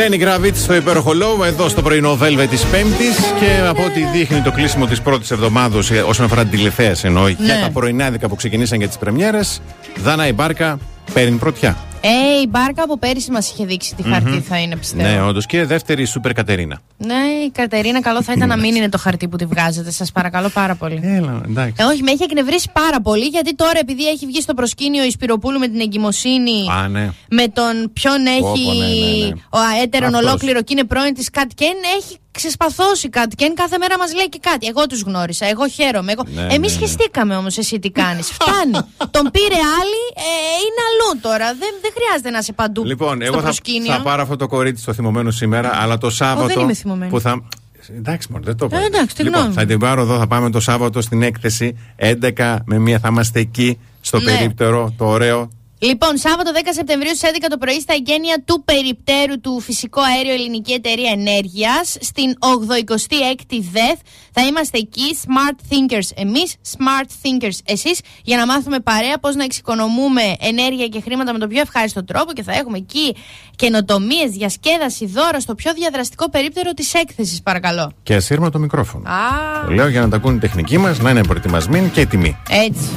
Up. Λένι Γκραβίτς στο υπέροχο Low, εδώ στο πρωινό Velvet της Πέμπτης. Και από ό,τι δείχνει το κλείσιμο της πρώτης εβδομάδα, όσον αφορά την τηλεθέα εννοώ, για Ναι. τα πρωινάδικα που ξεκινήσαν για τις πρεμιέρες, Δάνα η Μπάρκα παίρνει πρωτιά. Ε, η Μπάρκα από πέρυσι μας είχε δείξει τι χαρτί θα είναι, πιστεύω. Ναι, όντως. Και δεύτερη Σούπερ Κατερίνα. Ναι, η Κατερίνα, καλό θα ήταν να μην είναι το χαρτί που τη βγάζετε. Σας παρακαλώ πάρα πολύ. Έλα, εντάξει. Ε, όχι, με έχει εκνευρίσει πάρα πολύ γιατί τώρα επειδή έχει βγει στο προσκήνιο η Σπυροπούλου με την εγκυμοσύνη. Α, ναι. Με τον ποιον έχει Πω, πω, ναι, ναι, ναι. ο αέτερον Αυτός. ολόκληρο και είναι πρώην της Κατ Κέν, έχει ξεσπαθώσει η Κατ Κέν. Κάθε μέρα μας λέει και κάτι. Εγώ τους γνώρισα, εγώ χαίρομαι. Εγώ... Ναι, Εμείς ναι, ναι. χεστήκαμε όμως, εσύ τι κάνεις. Φτάνει. τον πήρε άλλη, ε, είναι αλλού τώρα. Δεν, δεν χρειάζεται να είσαι παντού Λοιπόν, στο εγώ θα, προσκήνιο. θα πάρω αυτό το κορίτσι στο θυμωμένο σήμερα, αλλά το Σάββατο. είμαι θυμωμένη. Που θα... Εντάξει, μόνο δεν το είπα. Ε, εντάξει, τη λοιπόν, γνώμη θα την πάρω εδώ, θα πάμε το Σάββατο στην έκθεση 11 με μία θα είμαστε εκεί στο Ναι. περίπτερο, το ωραίο. Λοιπόν, Σάββατο 10 Σεπτεμβρίου στις 11 το πρωί στα εγγένεια του περιπτέρου του Φυσικό Αέριο Ελληνική Εταιρεία Ενέργειας, στην 86η ΔΕΘ. Θα είμαστε εκεί, Smart Thinkers εμείς, Smart Thinkers εσείς, για να μάθουμε παρέα πώς να εξοικονομούμε ενέργεια και χρήματα με τον πιο ευχάριστο τρόπο και θα έχουμε εκεί καινοτομίες, διασκέδαση, δώρα στο πιο διαδραστικό περίπτερο της έκθεσης, παρακαλώ. Και ασύρμα το μικρόφωνο. Α, Το λέω για να τα ακούν οι τεχνικοί μας, να είναι προετοιμασμένοι και έτοιμοι. έτσι.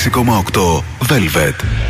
96,8 Velvet.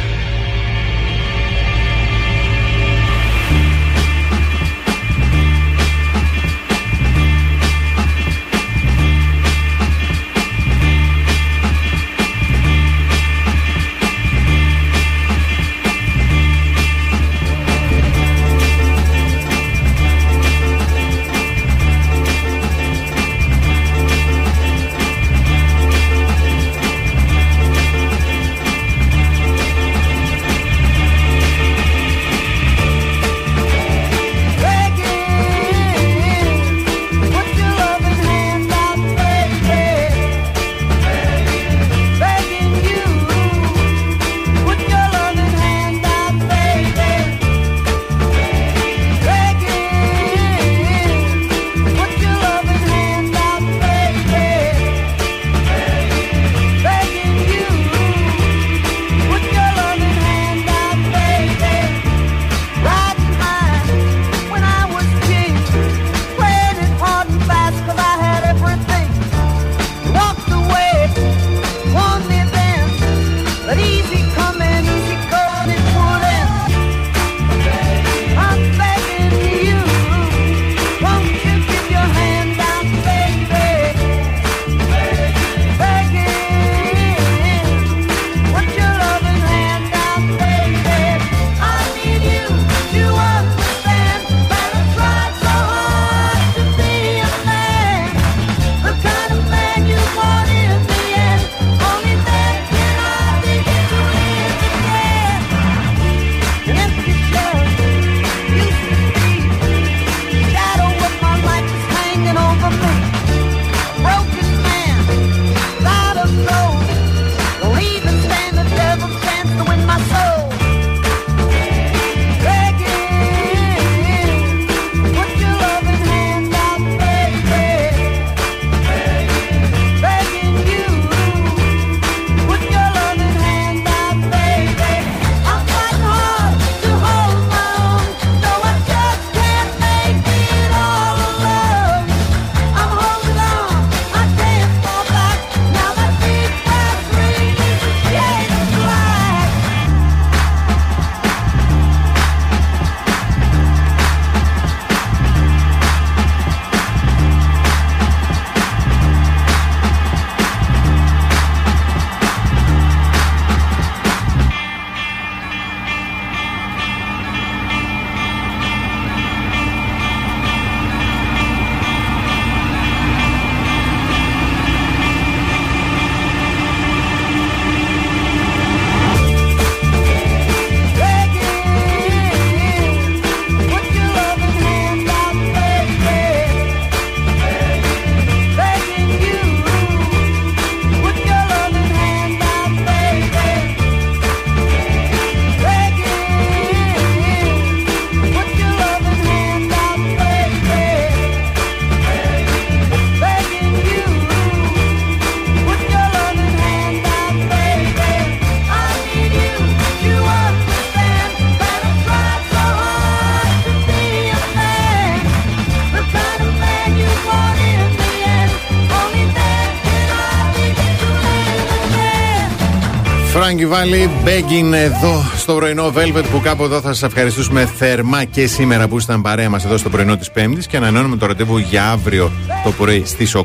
Φράγκη Βάλι, begging εδώ στο πρωινό Velvet που κάπου εδώ θα σας ευχαριστήσουμε θερμά και σήμερα που ήσταν παρέα μας εδώ στο πρωινό της Πέμπτης και ανανεώνουμε το ραντεβού για αύριο το πρωί στις 8.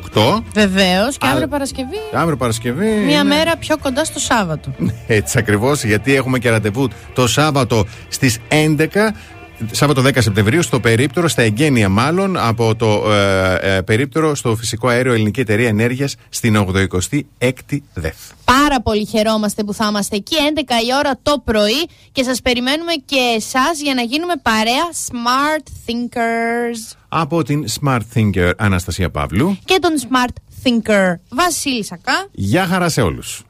Βεβαίως. Και Α, αύριο Παρασκευή. Αύριο Παρασκευή. Μία είναι- μέρα πιο κοντά στο Σάββατο. Έτσι ακριβώς, γιατί έχουμε και ραντεβού το Σάββατο στις 11. Σάββατο 10 Σεπτεμβρίου στο περίπτερο, στα εγγένεια μάλλον, από το ε, ε, περίπτερο στο φυσικό αέριο Ελληνική Εταιρεία Ενέργειας στην 86η ΔΕΘ. Πάρα πολύ χαιρόμαστε που θα είμαστε εκεί 11 η ώρα το πρωί και σας περιμένουμε και εσάς για να γίνουμε παρέα Smart Thinkers Από την Smart Thinker Αναστασία Παύλου. και τον Smart Thinker Βασίλη Σακά. Γεια χαρά σε όλους.